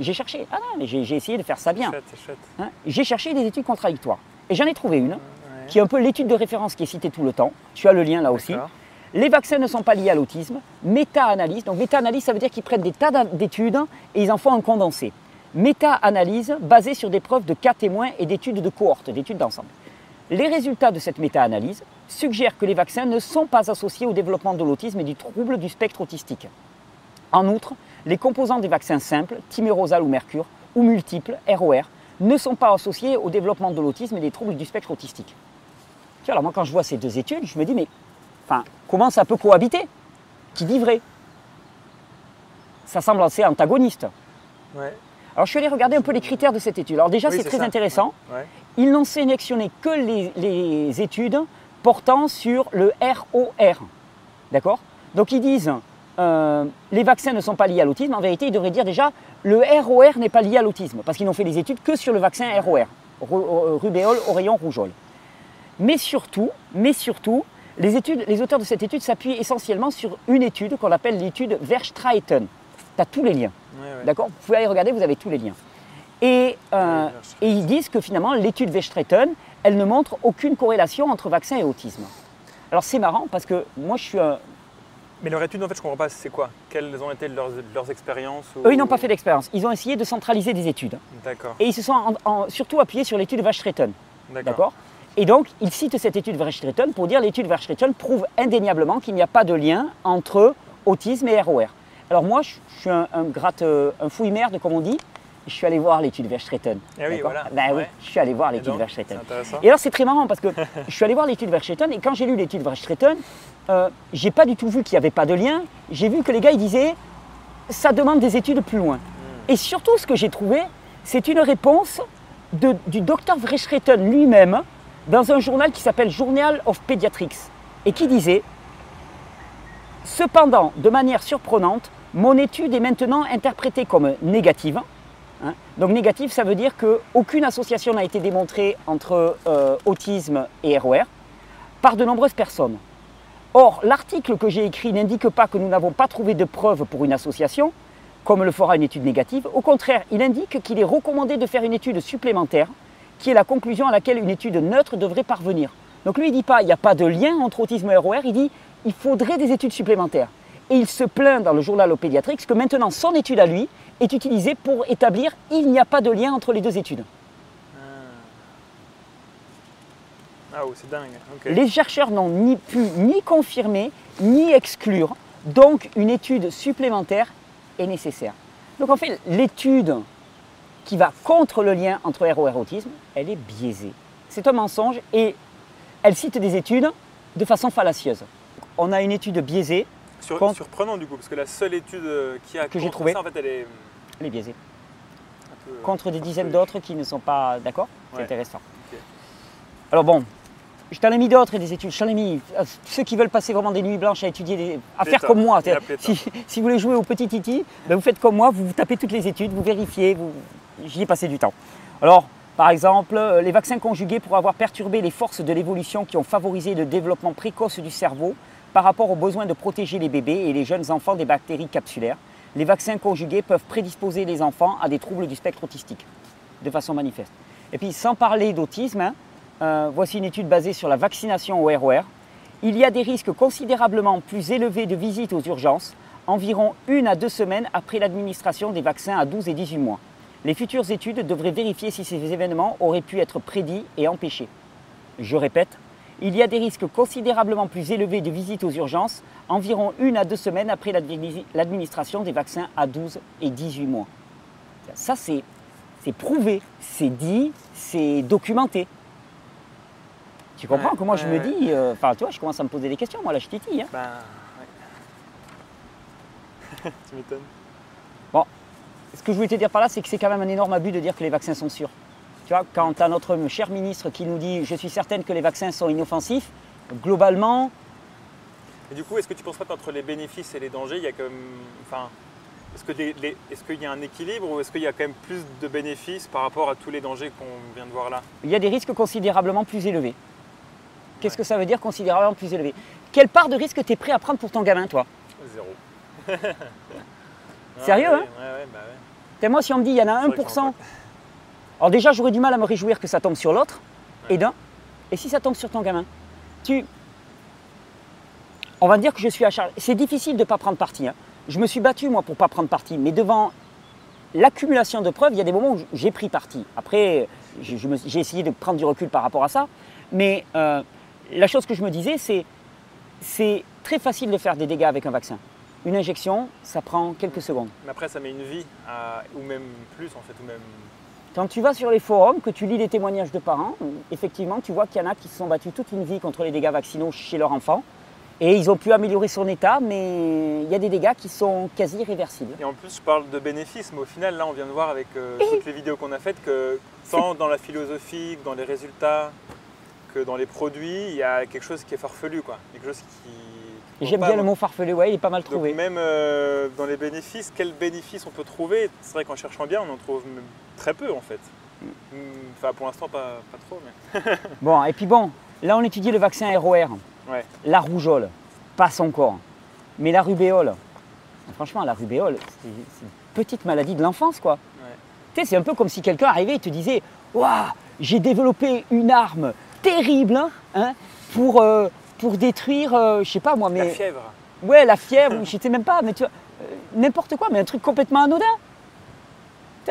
A: J'ai cherché, ah non, mais j'ai essayé de faire ça bien. Hein, j'ai cherché des études contradictoires. Et j'en ai trouvé une, qui est un peu l'étude de référence qui est citée tout le temps. Tu as le lien là aussi. Les vaccins ne sont pas liés à l'autisme. Méta-analyse, donc méta-analyse, ça veut dire qu'ils prennent des tas d'études et ils en font un condensé. Méta-analyse basée sur des preuves de cas témoins et d'études de cohorte, d'études d'ensemble. Les résultats de cette méta-analyse suggèrent que les vaccins ne sont pas associés au développement de l'autisme et du trouble du spectre autistique. En outre, les composants des vaccins simples, thymérosal ou mercure, ou multiples, ROR, ne sont pas associés au développement de l'autisme et des troubles du spectre autistique. alors moi quand je vois ces deux études, je me dis mais enfin, comment ça peut cohabiter? Qui dit vrai? Ça semble assez antagoniste. Alors je suis allé regarder un peu les critères de cette étude. Alors déjà c'est très intéressant. Ils n'ont sélectionné que les, études portant sur le ROR. D'accord? Donc ils disent euh, les vaccins ne sont pas liés à l'autisme. En vérité, ils devraient dire déjà le ROR n'est pas lié à l'autisme parce qu'ils n'ont fait des études que sur le vaccin ROR. ro- euh, rubéole, oreillon, rougeole. Mais surtout, mais surtout, les, études, les auteurs de cette étude s'appuient essentiellement sur une étude qu'on appelle l'étude Verstraeten. Tu as tous les liens.
B: Ouais, ouais.
A: D'accord? Vous pouvez aller regarder, vous avez tous les liens. Et, euh, et ils disent que finalement, l'étude Verstraeten, elle ne montre aucune corrélation entre vaccin et autisme. Alors c'est marrant parce que moi je suis un...
B: Mais leur étude, en fait, je comprends pas, c'est quoi? Quelles ont été leurs, leurs expériences ou-
A: Eux, ils n'ont pas fait d'expérience. Ils ont essayé de centraliser des études.
B: D'accord,
A: Et ils se sont en- en- surtout appuyés sur l'étude Verstraeten. d'accord. Et donc, ils citent cette étude Verstraeten pour dire l'étude Verstraeten prouve indéniablement qu'il n'y a pas de lien entre autisme et ROR. Alors moi, je je suis un, un gratte, euh, un fouille-merde, comme on dit. Je suis allé voir l'étude Verstraeten.
B: Ah oui, voilà.
A: Ben oui, je suis allé voir l'étude
B: intéressant.
A: Et alors c'est très marrant parce que je suis allé voir l'étude Verstraeten et quand j'ai lu l'étude Verstraeten, euh, j'ai pas du tout vu qu'il n'y avait pas de lien. J'ai vu que les gars ils disaient ça demande des études plus loin. Et surtout ce que j'ai trouvé, c'est une réponse de- du docteur Verstraeten lui-même dans un journal qui s'appelle Journal of Pediatrics et qui disait Cependant, de manière surprenante, mon étude est maintenant interprétée comme négative. Hein. Donc négative, ça veut dire qu'aucune association n'a été démontrée entre euh, autisme et ROR par de nombreuses personnes. Or, l'article que j'ai écrit n'indique pas que nous n'avons pas trouvé de preuves pour une association, comme le fera une étude négative. Au contraire, il indique qu'il est recommandé de faire une étude supplémentaire, qui est la conclusion à laquelle une étude neutre devrait parvenir. Donc lui, il ne dit pas il n'y a pas de lien entre autisme et ROR, il dit il faudrait des études supplémentaires. Et il se plaint dans le journal Opédiatrix que maintenant son étude à lui est utilisée pour établir il n'y a pas de lien entre les deux études.
B: Ah, oh, c'est dingue.
A: Les chercheurs n'ont ni pu ni confirmer ni exclure, donc une étude supplémentaire est nécessaire. Donc en fait, l'étude qui va contre le lien entre ROR et autisme, elle est biaisée. C'est un mensonge et elle cite des études de façon fallacieuse. On a une étude biaisée,
B: Sur-
A: contre-
B: Surprenant du coup, parce que la seule étude euh, qui a
A: Que j'ai trouvée.
B: en fait, elle est
A: elle est biaisée,
B: peu, euh,
A: contre des dizaines d'autres qui ne sont pas d'accord. C'est
B: Ouais.
A: intéressant. Alors bon, je t'en ai mis d'autres et des études. Je t'en ai mis euh, ceux qui veulent passer vraiment des nuits blanches à étudier, des- à faire comme moi. Si, si vous voulez jouer au petit titi, ben vous faites comme moi, vous, tapez toutes les études, vous vérifiez, vous... j'y ai passé du temps. Alors, par exemple, les vaccins conjugués pourraient avoir perturbé les forces de l'évolution qui ont favorisé le développement précoce du cerveau par rapport au besoin de protéger les bébés et les jeunes enfants des bactéries capsulaires. Les vaccins conjugués peuvent prédisposer les enfants à des troubles du spectre autistique de façon manifeste. Et puis, sans parler d'autisme, hein, euh, voici une étude basée sur la vaccination au ROR. Il y a des risques considérablement plus élevés de visite aux urgences, environ une à deux semaines après l'administration des vaccins à 12 et 18 mois. Les futures études devraient vérifier si ces événements auraient pu être prédits et empêchés. Je répète, il y a des risques considérablement plus élevés de visite aux urgences, environ une à deux semaines après l'admi- l'administration des vaccins à 12 et 18 mois. Ça, c'est c'est prouvé, c'est dit, c'est documenté. Tu comprends
B: Ouais,
A: que moi je me dis, euh, enfin tu vois, je commence à me poser des questions, moi là je titille. hein.
B: Ben, ouais. tu m'étonnes.
A: Ce que je voulais te dire par là, c'est que c'est quand même un énorme abus de dire que les vaccins sont sûrs. Tu as notre cher ministre qui nous dit je suis certaine que les vaccins sont inoffensifs, globalement,
B: Et du coup, est-ce que tu penses pas qu'entre les bénéfices et les dangers, il y a quand même. Enfin, est-ce que les- les- est-ce qu'il y a un équilibre ou est-ce qu'il y a quand même plus de bénéfices par rapport à tous les dangers qu'on vient de voir là?
A: Il y a des risques considérablement plus élevés. Qu'est-ce
B: Ouais.
A: que ça veut dire considérablement plus élevé Quelle part de risque tu es prêt à prendre pour ton gamin, toi?
B: Zéro.
A: Sérieux,
B: Ah,
A: hein?
B: Ouais, ouais, bah ouais.
A: Moi, si on me dit il y en a
B: C'est vrai que
A: 1%,
B: j'en
A: alors déjà j'aurais du mal à me réjouir que ça tombe sur l'autre, et d'un, et si ça tombe sur ton gamin Tu. On va dire que je suis à charge. C'est difficile de ne pas prendre parti. hein. Je me suis battu, moi, pour ne pas prendre parti, mais devant l'accumulation de preuves, il y a des moments où j'ai pris parti. Après, j'ai essayé de prendre du recul par rapport à ça, mais euh, la chose que je me disais, c'est c'est très facile de faire des dégâts avec un vaccin. Une injection, ça prend quelques secondes.
B: Mais après, ça met une vie, à- ou même plus en fait, ou même.
A: Quand tu vas sur les forums, que tu lis les témoignages de parents, effectivement, tu vois qu'il y en a qui se sont battus toute une vie contre les dégâts vaccinaux chez leur enfant. Et ils ont pu améliorer son état, mais il y a des dégâts qui sont quasi irréversibles.
B: Et en plus, je parle de bénéfices, mais au final, là, on vient de voir avec euh, toutes les vidéos qu'on a faites que tant dans la philosophie, que dans les résultats, que dans les produits, il y a quelque chose qui est farfelu, quoi. Quelque chose qui.
A: J'aime bien le mot farfelu, ouais, il est pas mal
B: Donc
A: trouvé.
B: même euh, dans les bénéfices, quels bénéfices on peut trouver? C'est vrai qu'en cherchant bien, on en trouve très peu en fait. Mm, Enfin, pour l'instant, pas, pas trop, mais.
A: Bon, et puis bon, là on étudie le vaccin ROR,
B: Ouais.
A: la rougeole, passe encore. Mais la rubéole, franchement, la rubéole, c'est une petite maladie de l'enfance, quoi.
B: Ouais.
A: Tu sais, c'est un peu comme si quelqu'un arrivait et te disait Waouh, j'ai développé une arme terrible hein, hein, pour, euh, pour détruire, euh, je sais pas moi,
B: La
A: mais.
B: fièvre.
A: Ouais, la fièvre, ou je sais même pas, mais tu vois, euh, n'importe quoi, mais un truc complètement anodin.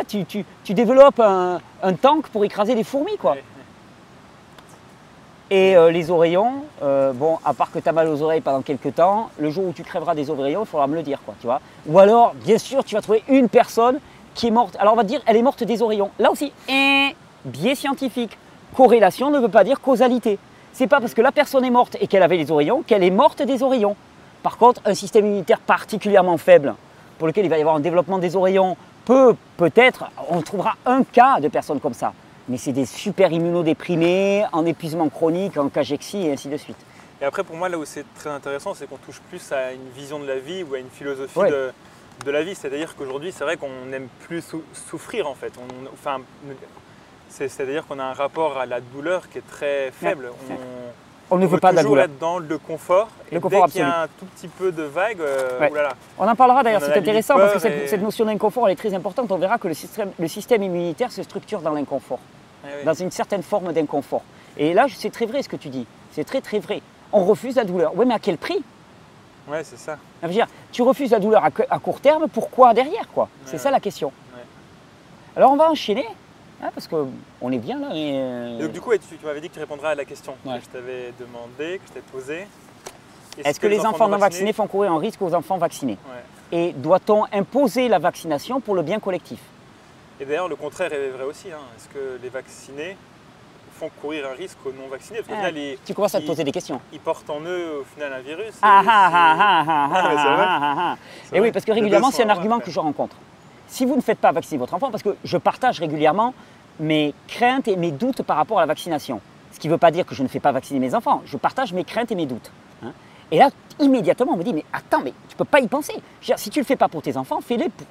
A: Tu, tu, tu- développes un, un tank pour écraser des fourmis, quoi. Et euh, les oreillons, bon, à part que tu as mal aux oreilles pendant quelques temps, le jour où tu crèveras des oreillons, il faudra me le dire, quoi, tu vois. Ou alors, bien sûr, tu vas trouver une personne qui est morte. Alors on va te dire, elle est morte des oreillons. Là aussi, eh, biais scientifique. Corrélation ne veut pas dire causalité. C'est pas parce que la personne est morte et qu'elle avait les oreillons qu'elle est morte des oreillons. Par contre, un système immunitaire particulièrement faible, pour lequel il va y avoir un développement des oreillons, peut, peut-être, on trouvera un cas de personnes comme ça. Mais c'est des super immunodéprimés, en épuisement chronique, en cachexie et ainsi de suite.
B: Et après, pour moi, là où c'est très intéressant, c'est qu'on touche plus à une vision de la vie ou à une philosophie
A: Ouais.
B: de, de la vie. C'est-à-dire qu'aujourd'hui, c'est vrai qu'on n'aime plus sou- souffrir, en fait. On- enfin, c'est- c'est-à-dire qu'on a un rapport à la douleur qui est très faible.
A: Ouais.
B: On,
A: On ne veut pas de la
B: toujours
A: douleur.
B: être dans le confort.
A: Le
B: et
A: confort
B: dès y a un tout petit peu de vague, euh,
A: Ouais.
B: oulala.
A: On en parlera d'ailleurs, c'est intéressant parce que cette,
B: et-
A: cette notion d'inconfort elle est très importante. On verra que le système, le système immunitaire se structure dans l'inconfort,
B: ouais.
A: dans une certaine forme d'inconfort. Et là, c'est très vrai ce que tu dis. C'est très très vrai. On refuse la douleur. Oui, mais à quel prix?
B: Ouais, c'est ça.
A: Je veux dire, tu refuses la douleur à, court terme, pourquoi derrière quoi? C'est
B: Ouais,
A: ça la question. Alors on va enchaîner, hein, parce qu'on est bien là. euh,
B: Et donc, du coup, tu, tu m'avais dit que tu répondras à la question
A: Ouais.
B: que je t'avais demandé, que je t'ai posée.
A: Est-ce que, les enfants non vaccinés font courir un risque aux enfants vaccinés
B: Ouais.
A: Et doit-on imposer la vaccination pour le bien collectif?
B: Et d'ailleurs, le contraire est vrai aussi. hein. Est-ce que les vaccinés font courir un risque aux non-vaccinés? Parce qu'au
A: Ah,
B: final, ils,
A: Tu commences à te
B: ils-
A: poser des questions.
B: ils portent en eux, au final, un virus.
A: Ah
B: et
A: ah ah ah ah
B: Ah,
A: ah ah ah. Oui, parce que régulièrement, c'est un argument que je rencontre. Si vous ne faites pas vacciner votre enfant, parce que je partage régulièrement mes craintes et mes doutes par rapport à la vaccination. Ce qui ne veut pas dire que je ne fais pas vacciner mes enfants. Je partage mes craintes et mes doutes. hein. Et là, immédiatement, on me dit, mais attends, mais tu ne peux pas y penser. Je veux dire, si tu ne le fais pas pour tes enfants, fais-le pour,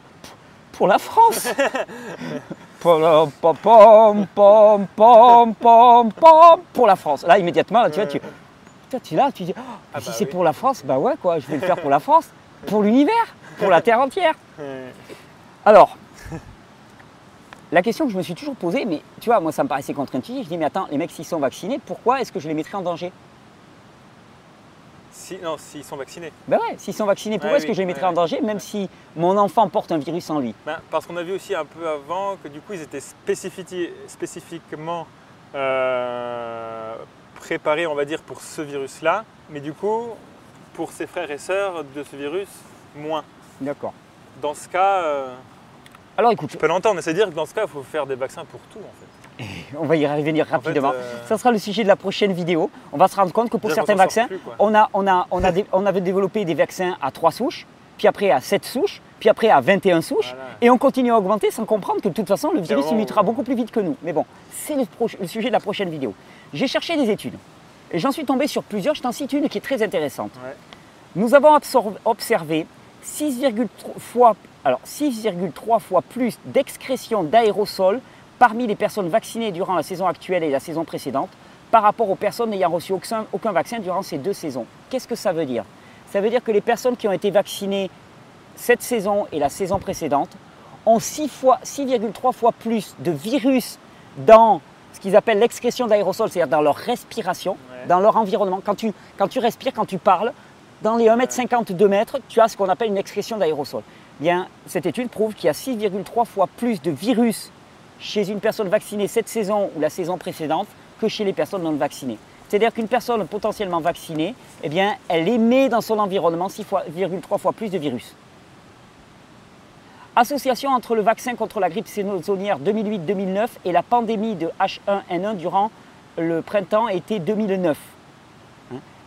A: pour la France. Pom, pom, pom, pom, pom, pom, pom, pour la France. Là, immédiatement, là, tu vois, tu, toi, tu es là, tu dis, oh,
B: Ah
A: si
B: bah
A: c'est
B: oui.
A: pour la France, bah ouais, quoi, je vais le faire pour la France, pour l'univers, pour la Terre entière. Alors, la question que je me suis toujours posée, mais tu vois, moi ça me paraissait contre-intuitif, je dis, mais attends, les mecs s'ils sont vaccinés, pourquoi est-ce que je les mettrais en danger?
B: Si, non, s'ils sont vaccinés.
A: Ben ouais, s'ils sont vaccinés, pourquoi est-ce que je les mettrais en danger, même si mon enfant porte un virus en lui?
B: Ben, parce qu'on a vu aussi un peu avant que du coup, ils étaient spécifiquement euh, préparés, on va dire, pour ce virus-là. Mais du coup, pour ses frères et sœurs de ce virus, moins.
A: D'accord.
B: Dans ce cas, euh,
A: Alors écoute,
B: je peux l'entendre, c'est-à-dire que dans ce cas, il faut faire des vaccins pour tout, en fait.
A: on va y revenir
B: En fait,
A: rapidement.
B: euh,
A: Ça sera le sujet de la prochaine vidéo. On va se rendre compte que pour certains vaccins,
B: plus,
A: on, a, on, a, on, a on avait développé des vaccins à 3 souches, puis après à 7 souches, puis après à 21 souches,
B: Voilà.
A: et on continue à augmenter sans comprendre que de toute façon, le virus mutera beaucoup plus vite que nous. Mais bon, c'est le, sujet de la prochaine vidéo. J'ai cherché des études, et j'en suis tombé sur plusieurs. Je t'en cite une qui est très intéressante.
B: Ouais.
A: Nous avons observé 6,3 fois, alors 6,3 fois plus d'excrétion d'aérosols parmi les personnes vaccinées durant la saison actuelle et la saison précédente par rapport aux personnes n'ayant reçu aucun, aucun vaccin durant ces deux saisons. Qu'est-ce que ça veut dire? Ça veut dire que les personnes qui ont été vaccinées cette saison et la saison précédente ont 6 fois- 6,3 fois plus de virus dans ce qu'ils appellent l'excrétion d'aérosols, c'est-à-dire dans leur respiration,
B: Ouais.
A: dans leur environnement. Quand tu, quand tu respires, quand tu parles, dans les 1m50, 2 mètres, tu as ce qu'on appelle une excrétion d'aérosol. Bien, cette étude prouve qu'il y a 6,3 fois plus de virus chez une personne vaccinée cette saison ou la saison précédente que chez les personnes non vaccinées. C'est-à-dire qu'une personne potentiellement vaccinée, eh bien, elle émet dans son environnement 6,3 fois plus de virus. Association entre le vaccin contre la grippe saisonnière 2008-2009 et la pandémie de H1N1 durant le printemps-été 2009.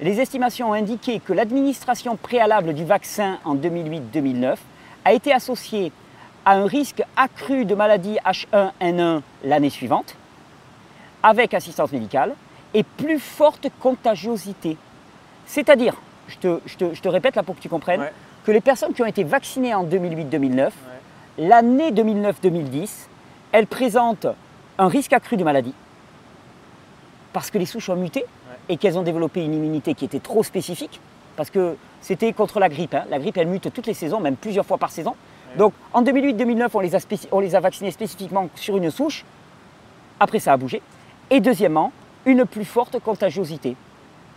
A: Les estimations ont indiqué que l'administration préalable du vaccin en 2008-2009 a été associée à un risque accru de maladie H1N1 l'année suivante, avec assistance médicale, et plus forte contagiosité. C'est-à-dire, je te, je te- je te répète là pour que tu comprennes,
B: Ouais.
A: que les personnes qui ont été vaccinées en 2008-2009,
B: Ouais.
A: l'année 2009-2010, elles présentent un risque accru de maladie, parce que les souches ont muté et qu'elles ont développé une immunité qui était trop spécifique, parce que c'était contre la grippe. hein. La grippe, elle mute toutes les saisons, même plusieurs fois par saison. Donc en 2008-2009, on, les a on les a vaccinés spécifiquement sur une souche. Après, ça a bougé. Et deuxièmement, une plus forte contagiosité.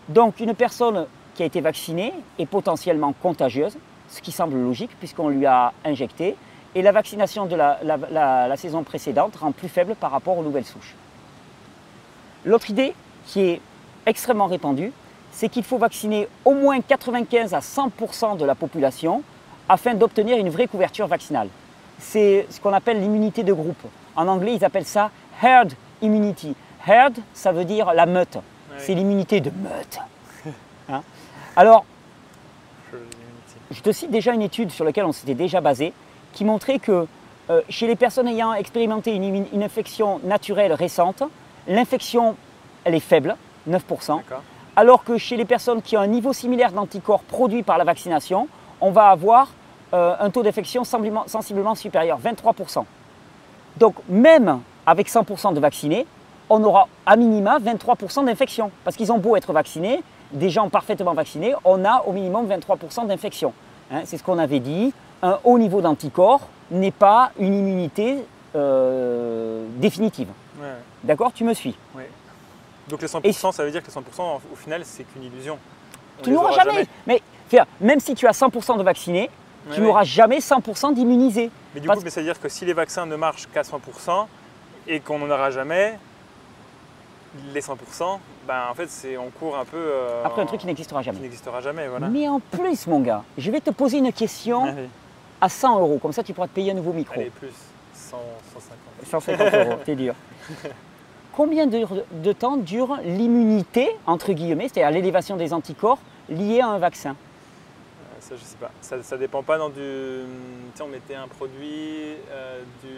A: Donc une personne qui a été vaccinée est potentiellement contagieuse, ce qui semble logique puisqu'on lui a injecté. Et la vaccination de la, la- la- la saison précédente rend plus faible par rapport aux nouvelles souches. L'autre idée qui est extrêmement répandue, c'est qu'il faut vacciner au moins 95 à 100% de la population afin d'obtenir une vraie couverture vaccinale. C'est ce qu'on appelle l'immunité de groupe. En anglais, ils appellent ça herd immunity. Herd, ça veut dire la meute. C'est l'immunité de meute. Hein Alors,
B: Je-
A: te cite déjà une étude sur laquelle on s'était déjà basé, qui montrait que euh, chez les personnes ayant expérimenté une, une infection naturelle récente, l'infection, elle est faible, 9%,
B: D'accord.
A: alors que chez les personnes qui ont un niveau similaire d'anticorps produits par la vaccination, on va avoir euh, un taux d'infection sensiblement, sensiblement supérieur, 23%. Donc même avec 100% de vaccinés, on aura à minima 23% d'infection. Parce qu'ils ont beau être vaccinés, des gens parfaitement vaccinés, on a au minimum 23% d'infection. Hein, C'est ce qu'on avait dit. Un haut niveau d'anticorps n'est pas une immunité euh, définitive.
B: Ouais.
A: D'accord? Tu me suis?
B: Donc les 100%,
A: Et-
B: ça veut dire que les 100%, au final, c'est qu'une illusion. On
A: Tu n'auras
B: aura
A: jamais. Mais même si tu as 100% de vaccinés, tu n'auras jamais 100% d'immunisés.
B: Mais du
A: Parce-
B: coup, mais ça veut dire que si les vaccins ne marchent qu'à 100% et qu'on n'en aura jamais, les 100%, ben en fait, c'est on court un peu. euh,
A: Après, un truc qui n'existera
B: qui
A: jamais.
B: n'existera jamais, voilà.
A: Mais en plus, mon gars, je vais te poser une question
B: Allez,
A: à 100 euros. Comme ça, tu pourras te payer un nouveau micro.
B: allez, plus 100, 150.
A: 150 euros, t'es dur. Combien de, de temps dure l'immunité, entre guillemets, c'est-à-dire l'élévation des anticorps liée à un vaccin?
B: Euh, Ça, je sais pas. Ça, ça dépend pas dans du. Tu sais, on mettait un produit, euh, du.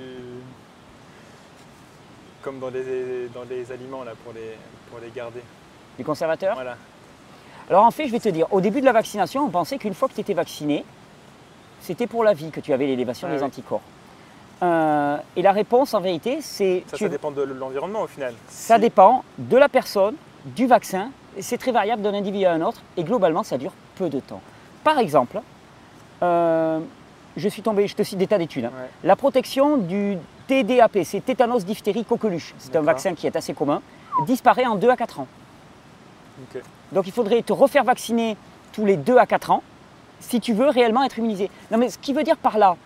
B: Comme dans les, dans les aliments, là, pour les, pour les garder.
A: Les conservateurs?
B: Voilà.
A: Alors en fait, je vais te dire, au début de la vaccination, on pensait qu'une fois que tu étais vacciné, c'était pour la vie que tu avais l'élévation
B: Ah
A: des
B: oui.
A: anticorps. Euh, et la réponse, en vérité, c'est
B: Ça,
A: tu-
B: ça dépend de l'environnement, au final.
A: ça
B: Si-
A: dépend de la personne, du vaccin, c'est très variable d'un individu à un autre, et globalement, ça dure peu de temps. Par exemple, euh, je suis tombé, je te cite des tas d'études, hein.
B: Ouais.
A: la protection du TDAP, c'est tétanos, diphtérie, coqueluche, c'est un vaccin qui est assez commun, disparaît en 2 à 4 ans.
B: Ok.
A: Donc il faudrait te refaire vacciner tous les 2 à 4 ans si tu veux réellement être immunisé. Non mais ce qui veut dire par là,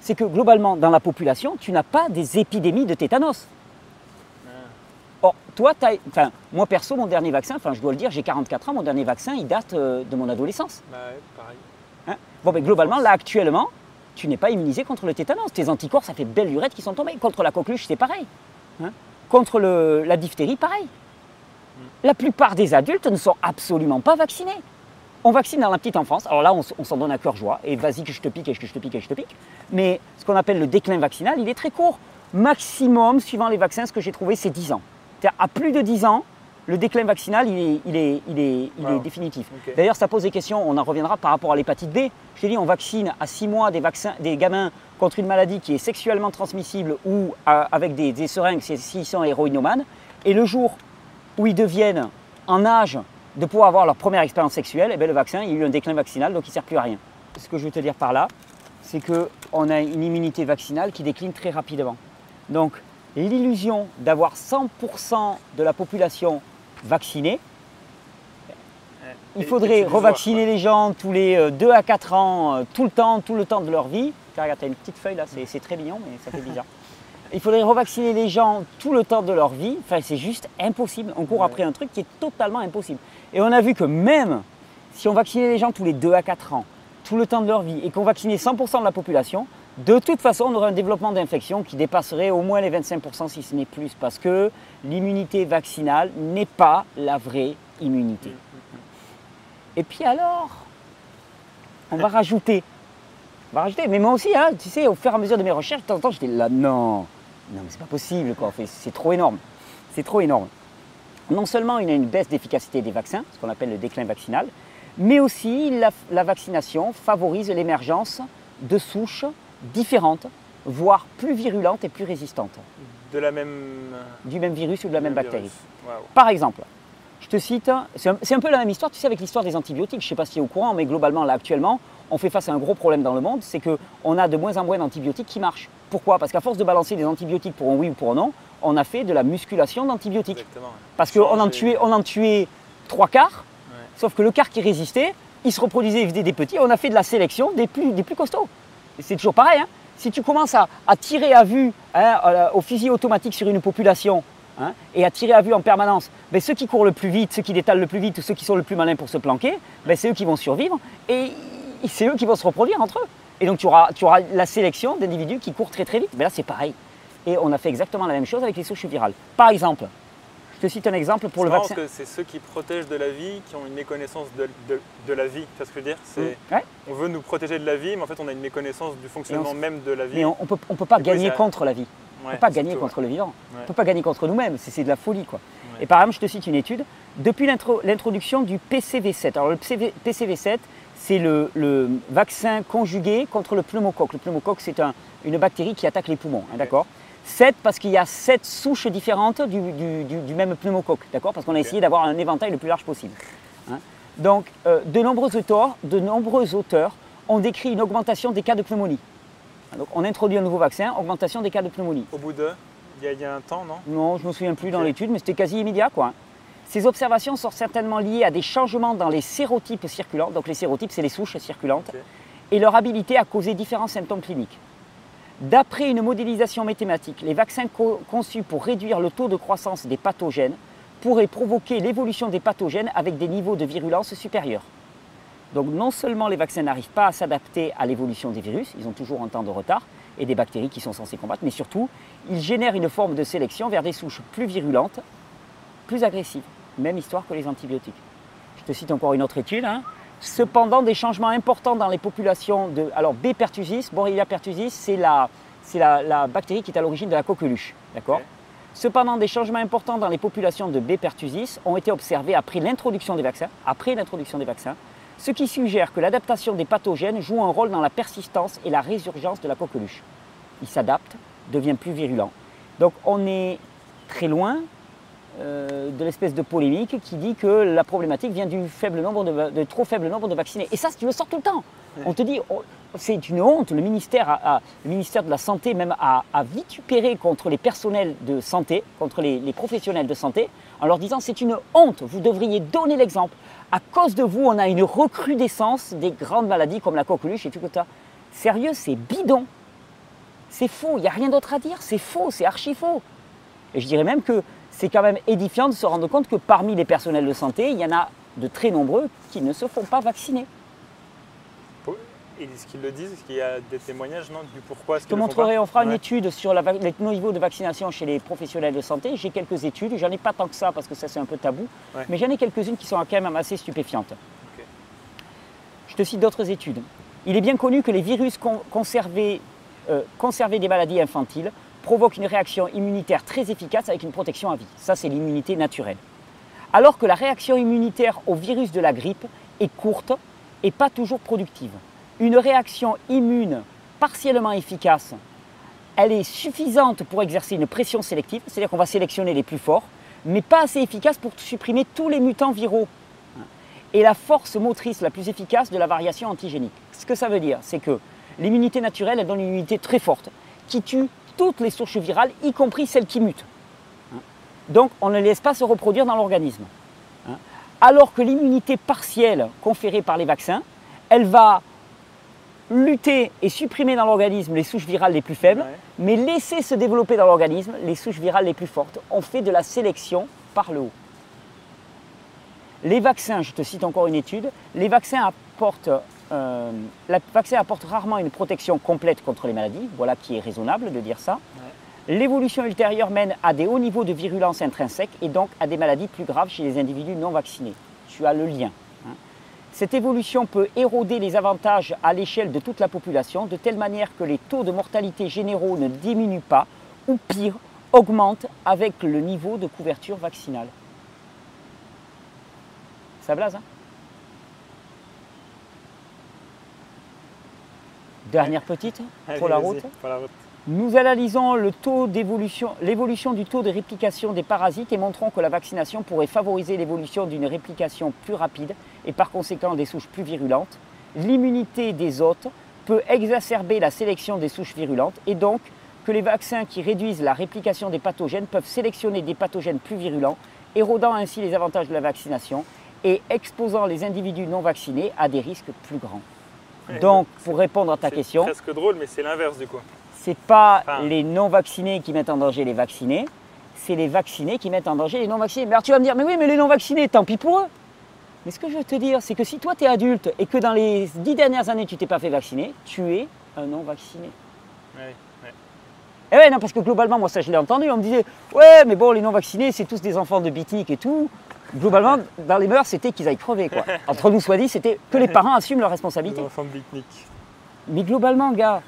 A: c'est que globalement dans la population, tu n'as pas des épidémies de tétanos.
B: Ah.
A: Or, toi, enfin, moi perso, mon dernier vaccin, enfin je dois le dire, j'ai 44 ans, mon dernier vaccin, il date euh, de mon adolescence.
B: Bah ouais, pareil.
A: hein? Bon, ben globalement, là actuellement, tu n'es pas immunisé contre le tétanos. Tes anticorps, ça fait belle lurette qui sont tombés. Contre la coqueluche, c'est pareil. hein? Contre le- la diphtérie, pareil. La plupart des adultes ne sont absolument pas vaccinés. On vaccine dans la petite enfance. Alors là, on, s'en donne à cœur joie. Et vas-y que je te pique, et que je te pique, et que je te pique. Mais ce qu'on appelle le déclin vaccinal, il est très court. Maximum, suivant les vaccins, ce que j'ai trouvé, c'est 10 ans. C'est-à-dire, à plus de 10 ans, le déclin vaccinal, il est, il est, il est, il est
B: Wow.
A: définitif. D'ailleurs, ça pose des questions, on en reviendra par rapport à l'hépatite B. Je t'ai dit, on vaccine à 6 mois des, vaccins, des gamins contre une maladie qui est sexuellement transmissible ou à- avec des, des seringues c'est- s'ils sont héroïnomanes. Et le jour où ils deviennent en âge de pouvoir avoir leur première expérience sexuelle, eh bien, le vaccin, il y a eu un déclin vaccinal, donc il ne sert plus à rien. Ce que je veux te dire par là, c'est qu'on a une immunité vaccinale qui décline très rapidement. Donc, l'illusion d'avoir 100% de la population vaccinée, il
B: Et-
A: faudrait
B: et
A: revacciner les gens tous les 2 à 4 ans, euh, tout le temps, tout le temps de leur vie. Regarde, tu as une petite feuille là, c'est c'est très mignon, mais ça fait bizarre. Il faudrait revacciner les gens tout le temps de leur vie. Enfin, c'est juste impossible. On court
B: Ouais.
A: après un truc qui est totalement impossible. Et on a vu que même si on vaccinait les gens tous les 2 à 4 ans, tout le temps de leur vie, et qu'on vaccinait 100% de la population, de toute façon, on aurait un développement d'infection qui dépasserait au moins les 25%, si ce n'est plus, parce que l'immunité vaccinale n'est pas la vraie immunité. Et puis alors, on va rajouter. On va rajouter. Mais moi aussi, hein, tu sais, au fur et à mesure de mes recherches, de temps en temps, j'étais là, non, non, mais c'est pas possible, quoi. C'est trop énorme. C'est trop énorme. Non seulement il y a une baisse d'efficacité des vaccins, ce qu'on appelle le déclin vaccinal, mais aussi la, la vaccination favorise l'émergence de souches différentes, voire plus virulentes et plus résistantes.
B: de la même,
A: du même virus ou de la même bactérie. Par exemple, je te cite, c'est un, c'est un peu la même histoire, tu sais, avec l'histoire des antibiotiques. Je ne sais pas si tu es au courant, mais globalement, là, actuellement, on fait face à un gros problème dans le monde, c'est qu'on a de moins en moins d'antibiotiques qui marchent. Pourquoi? Parce qu'à force de balancer des antibiotiques pour un oui ou pour un non, on a fait de la musculation d'antibiotiques.
B: Exactement.
A: Parce qu'on en, tuait, on en tuait trois quarts,
B: Ouais.
A: sauf que le quart qui résistait, il se reproduisait, il faisait des petits. On a fait de la sélection des plus, des plus costauds. Et c'est toujours pareil. hein. Si tu commences à, à tirer à vue hein, euh, au fusil automatique sur une population hein, et à tirer à vue en permanence, ben, ceux qui courent le plus vite, ceux qui détalent le plus vite ou ceux qui sont le plus malins pour se planquer, ben, c'est eux qui vont survivre et c'est eux qui vont se reproduire entre eux. Et donc tu auras, tu auras la sélection d'individus qui courent très très vite. Mais là c'est pareil. Et on a fait exactement la même chose avec les souches virales. Par exemple, je te cite un exemple pour le vaccin.
B: parce que c'est ceux qui protègent de la vie qui ont une méconnaissance de, de- de la vie. Tu vois ce que je veux dire?
A: Ouais.
B: On veut nous protéger de la vie, mais en fait on a une méconnaissance du fonctionnement même de la vie.
A: Mais on ne peut, on peut pas
B: coup,
A: gagner
B: ça-
A: contre la vie. On ne peut pas gagner contre le vivant. On ne peut pas gagner contre nous-mêmes. C'est c'est de la folie. Quoi. Et par exemple, je te cite une étude. Depuis l'intro- l'introduction du PCV7, alors le PCV PCV7, c'est le, le vaccin conjugué contre le pneumocoque. Le pneumocoque, c'est un- une bactérie qui attaque les poumons. hein, d'accord 7 parce qu'il y a 7 souches différentes du, du- du- du même pneumocoque. D'accord Parce qu'on a essayé d'avoir un éventail le plus large possible. hein. Donc, euh, de, nombreux auteurs, de nombreux auteurs ont décrit une augmentation des cas de pneumonie. Donc, on introduit un nouveau vaccin, augmentation des cas de pneumonie.
B: Au bout de. Il y, a, il y a un temps, non?
A: Non, je ne me souviens plus dans l'étude, mais c'était quasi immédiat. Quoi. Ces observations sont certainement liées à des changements dans les sérotypes circulants. Donc les sérotypes, c'est les souches circulantes. Et leur habilité à causer différents symptômes cliniques. D'après une modélisation mathématique, les vaccins co- conçus pour réduire le taux de croissance des pathogènes pourraient provoquer l'évolution des pathogènes avec des niveaux de virulence supérieurs. Donc non seulement les vaccins n'arrivent pas à s'adapter à l'évolution des virus, ils ont toujours un temps de retard, et des bactéries qui sont censées combattre, mais surtout, ils génèrent une forme de sélection vers des souches plus virulentes, plus agressives. Même histoire que les antibiotiques. Je te cite encore une autre étude. hein. Cependant, des changements importants dans les populations de... Alors B. pertussis, Borrelia pertussis, c'est la, la, la bactérie qui est à l'origine de la coqueluche. D'accord? Cependant, des changements importants dans les populations de B. pertussis ont été observés après l'introduction des vaccins, après l'introduction des vaccins, ce qui suggère que l'adaptation des pathogènes joue un rôle dans la persistance et la résurgence de la coqueluche. Il s'adapte, devient plus virulent. Donc on est très loin euh, de l'espèce de polémique qui dit que la problématique vient du faible nombre de, trop faible nombre de vaccinés. Et ça, tu le sors tout le temps. On te dit, oh, c'est une honte. Le ministère, a- a- le ministère de la Santé même a, a vitupéré contre les personnels de santé, contre les, les professionnels de santé, en leur disant c'est une honte. Vous devriez donner l'exemple. À cause de vous, on a une recrudescence des grandes maladies comme la coqueluche et tout ça. Sérieux, c'est bidon. C'est faux. Il n'y a rien d'autre à dire. C'est faux. C'est archi faux. Et je dirais même que c'est quand même édifiant de se rendre compte que parmi les personnels de santé, il y en a de très nombreux qui ne se font pas vacciner.
B: Est-ce qu'ils le disent Est-ce qu'il y a des témoignages non, du pourquoi
A: Je te montrerai, on fera une étude sur la les niveaux de vaccination chez les professionnels de santé. J'ai quelques études, j'en ai pas tant que ça parce que ça c'est un peu tabou,
B: Ouais.
A: mais j'en ai quelques-unes qui sont quand même assez stupéfiantes. Je te cite d'autres études. Il est bien connu que les virus con- conservés, euh, conservés des maladies infantiles provoquent une réaction immunitaire très efficace avec une protection à vie. Ça, c'est l'immunité naturelle. Alors que la réaction immunitaire au virus de la grippe est courte et pas toujours productive. Une réaction immune partiellement efficace, elle est suffisante pour exercer une pression sélective, c'est-à-dire qu'on va sélectionner les plus forts, mais pas assez efficace pour supprimer tous les mutants viraux et la force motrice la plus efficace de la variation antigénique. Ce que ça veut dire, c'est que l'immunité naturelle, elle donne une immunité très forte qui tue toutes les souches virales, y compris celles qui mutent. Hein. Donc on ne les laisse pas se reproduire dans l'organisme. Hein. Alors que l'immunité partielle conférée par les vaccins, elle va lutter et supprimer dans l'organisme les souches virales les plus faibles,
B: Ouais.
A: mais laisser se développer dans l'organisme les souches virales les plus fortes. On fait de la sélection par le haut. Les vaccins, je te cite encore une étude, les vaccins apportent, euh, le vaccin apporte rarement une protection complète contre les maladies, voilà qui est raisonnable de dire ça. L'évolution ultérieure mène à des hauts niveaux de virulence intrinsèque et donc à des maladies plus graves chez les individus non vaccinés. Tu as le lien. hein. Cette évolution peut éroder les avantages à l'échelle de toute la population de telle manière que les taux de mortalité généraux ne diminuent pas ou pire, augmentent avec le niveau de couverture vaccinale. Ça blase, hein? Dernière petite
B: Allez,
A: pour la
B: vas-y,
A: route.
B: Pour la route.
A: Nous analysons l'évolution du taux de réplication des parasites et montrons que la vaccination pourrait favoriser l'évolution d'une réplication plus rapide et par conséquent des souches plus virulentes. L'immunité des hôtes peut exacerber la sélection des souches virulentes et donc que les vaccins qui réduisent la réplication des pathogènes peuvent sélectionner des pathogènes plus virulents, érodant ainsi les avantages de la vaccination et exposant les individus non vaccinés à des risques plus grands. Donc, pour répondre à ta question.
B: C'est presque drôle, mais c'est l'inverse du coup
A: c'est pas les non-vaccinés qui mettent en danger les vaccinés, c'est les vaccinés qui mettent en danger les non-vaccinés. Mais alors tu vas me dire, mais oui, mais les non-vaccinés, tant pis pour eux. Mais ce que je veux te dire, c'est que si toi tu es adulte et que dans les dix dernières années tu t'es pas fait vacciner, tu es un non-vacciné. Oui, oui. Et ouais, non, parce que globalement, moi ça je l'ai entendu, on me disait, ouais, mais bon, les non-vaccinés, c'est tous des enfants de bitniques et tout. Globalement, dans les mœurs, c'était qu'ils aillent crever. Quoi. Entre nous soit dit, c'était que les parents assument leurs responsabilités. Mais globalement, gars,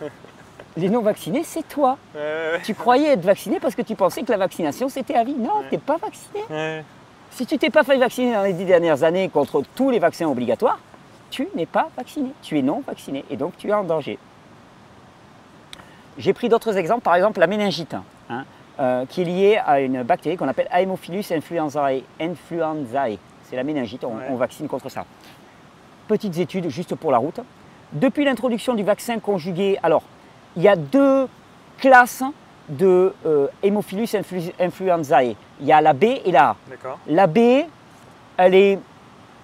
A: les non-vaccinés, c'est toi. Tu croyais être vacciné parce que tu pensais que la vaccination, c'était à vie. Non, tu n'es pas vacciné. Si tu t'es pas fait vacciner dans les dix dernières années contre tous les vaccins obligatoires, tu n'es pas vacciné. Tu es non vacciné et donc tu es en danger. J'ai pris d'autres exemples, par exemple la méningite, hein, euh, qui est liée à une bactérie qu'on appelle Haemophilus influenzae. influenzae. C'est la méningite, on vaccine contre ça. Petites études juste pour la route. Depuis l'introduction du vaccin conjugué, alors il y a deux classes de euh, Haemophilus influenzae. Il y a la B et la A. La B, elle est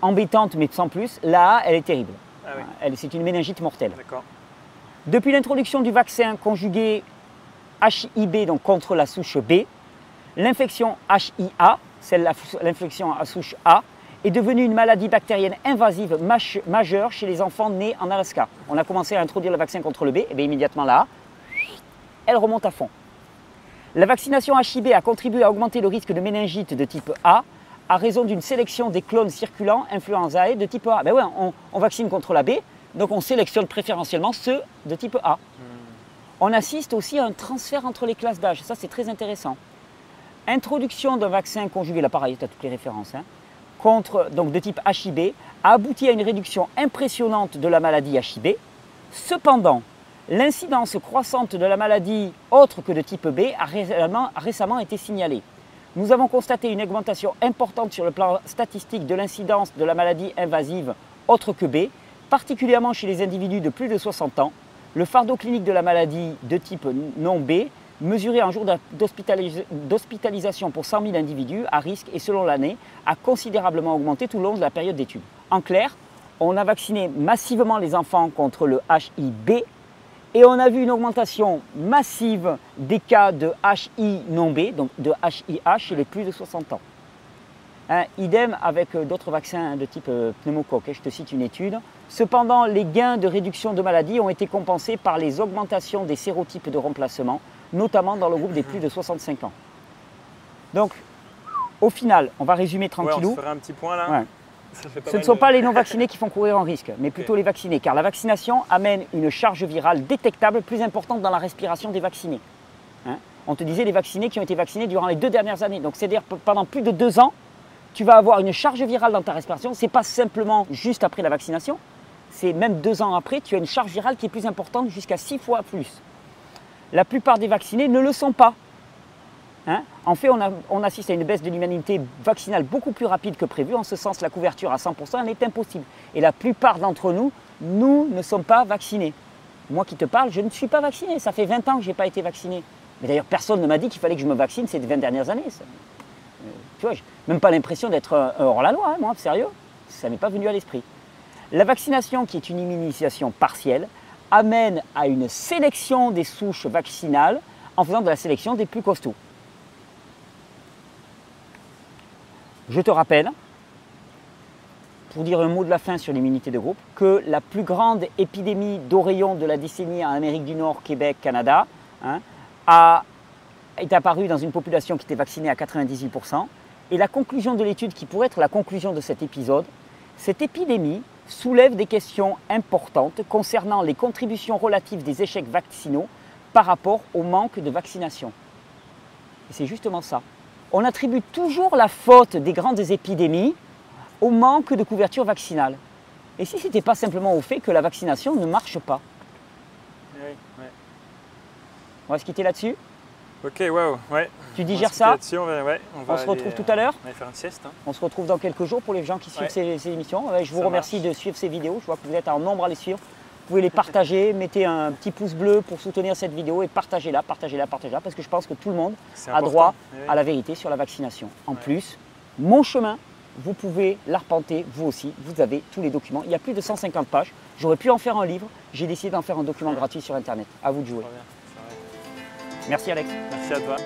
A: embêtante, mais sans plus. La A, elle est terrible. Ah c'est une méningite mortelle. Depuis l'introduction du vaccin conjugué HIB, donc contre la souche B, l'infection HIA, celle l'infection à souche A, est devenue une maladie bactérienne invasive majeure chez les enfants nés en Alaska. On a commencé à introduire le vaccin contre le B, et bien immédiatement là, elle remonte à fond. La vaccination HIB a contribué à augmenter le risque de méningite de type A à raison d'une sélection des clones circulants influenzae de type A. Ben ouais, on, vaccine contre la B, donc on sélectionne préférentiellement ceux de type A. Hmm. On assiste aussi à un transfert entre les classes d'âge, ça c'est très intéressant. Introduction d'un vaccin conjugué, là pareil, tu as toutes les références, hein contre, donc de type HIB a abouti à une réduction impressionnante de la maladie HIB. Cependant, l'incidence croissante de la maladie autre que de type B a récemment, récemment été signalée. Nous avons constaté une augmentation importante sur le plan statistique de l'incidence de la maladie invasive autre que B, particulièrement chez les individus de plus de 60 ans. Le fardeau clinique de la maladie de type non B mesuré en jour d'hospitalisation pour 100 000 individus à risque et selon l'année a considérablement augmenté tout au long de la période d'étude. En clair, on a vacciné massivement les enfants contre le HIB et on a vu une augmentation massive des cas de HI non B, donc de HIH chez les plus de 60 ans. Hein, idem avec euh, d'autres vaccins de type euh, pneumocoque. Hein, je te cite une étude. Cependant, les gains de réduction de maladies ont été compensés par les augmentations des sérotypes de remplacement, notamment dans le groupe des plus de 65 ans. Donc, au final, on va résumer tranquillou.
B: on un petit point là.
A: Ce ne sont pas les non-vaccinés qui font courir en risque, mais plutôt les vaccinés, car la vaccination amène une charge virale détectable plus importante dans la respiration des vaccinés. Hein. on te disait les vaccinés qui ont été vaccinés durant les deux dernières années. Donc, c'est-à-dire pendant plus de deux ans, tu vas avoir une charge virale dans ta respiration. Ce n'est pas simplement juste après la vaccination, c'est même deux ans après, tu as une charge virale qui est plus importante, jusqu'à six fois plus la plupart des vaccinés ne le sont pas. Hein? En fait, on, assiste à une baisse de l'humanité vaccinale beaucoup plus rapide que prévu. En ce sens, la couverture à 100% est impossible. Et la plupart d'entre nous, nous ne sommes pas vaccinés. Moi qui te parle, je ne suis pas vacciné. Ça fait 20 ans que je n'ai pas été vacciné. Mais d'ailleurs, personne ne m'a dit qu'il fallait que je me vaccine ces 20 dernières années. Tu vois, même pas l'impression d'être hors la loi, hein, moi, sérieux. Ça n'est pas venu à l'esprit. La vaccination, qui est une immunisation partielle, amène à une sélection des souches vaccinales en faisant de la sélection des plus costauds. Je te rappelle, pour dire un mot de la fin sur l'immunité de groupe, que la plus grande épidémie d'oreillons de la décennie en Amérique du Nord, Québec, Canada, hein, a, est apparue dans une population qui était vaccinée à 98%. Et la conclusion de l'étude, qui pourrait être la conclusion de cet épisode, cette épidémie soulève des questions importantes concernant les contributions relatives des échecs vaccinaux par rapport au manque de vaccination. Et c'est justement ça. On attribue toujours la faute des grandes épidémies au manque de couverture vaccinale. Et si ce n'était pas simplement au fait que la vaccination ne marche pas? On va se quitter là-dessus?
B: Ok, waouh, ouais.
A: Tu digères ça
B: on, va, ouais, on, va
A: On se
B: aller,
A: retrouve tout
B: euh,
A: à l'heure.
B: On va aller faire une sieste. hein.
A: On se retrouve dans quelques jours pour les gens qui suivent
B: Ouais.
A: ces, ces émissions. Je vous
B: Ça
A: remercie
B: marche.
A: de suivre ces vidéos. Je vois que vous êtes en nombre à les suivre. Vous pouvez les partager, mettez un petit pouce bleu pour soutenir cette vidéo et partagez-la, partagez-la, partagez-la, parce que je pense que tout le monde a droit
B: oui.
A: à la vérité sur la vaccination. En
B: Ouais.
A: plus, mon chemin, vous pouvez l'arpenter vous aussi. Vous avez tous les documents. Il y a plus de 150 pages. J'aurais pu en faire un livre. J'ai décidé d'en faire un document gratuit sur Internet. À vous de jouer. Merci Alex.
B: Merci à toi.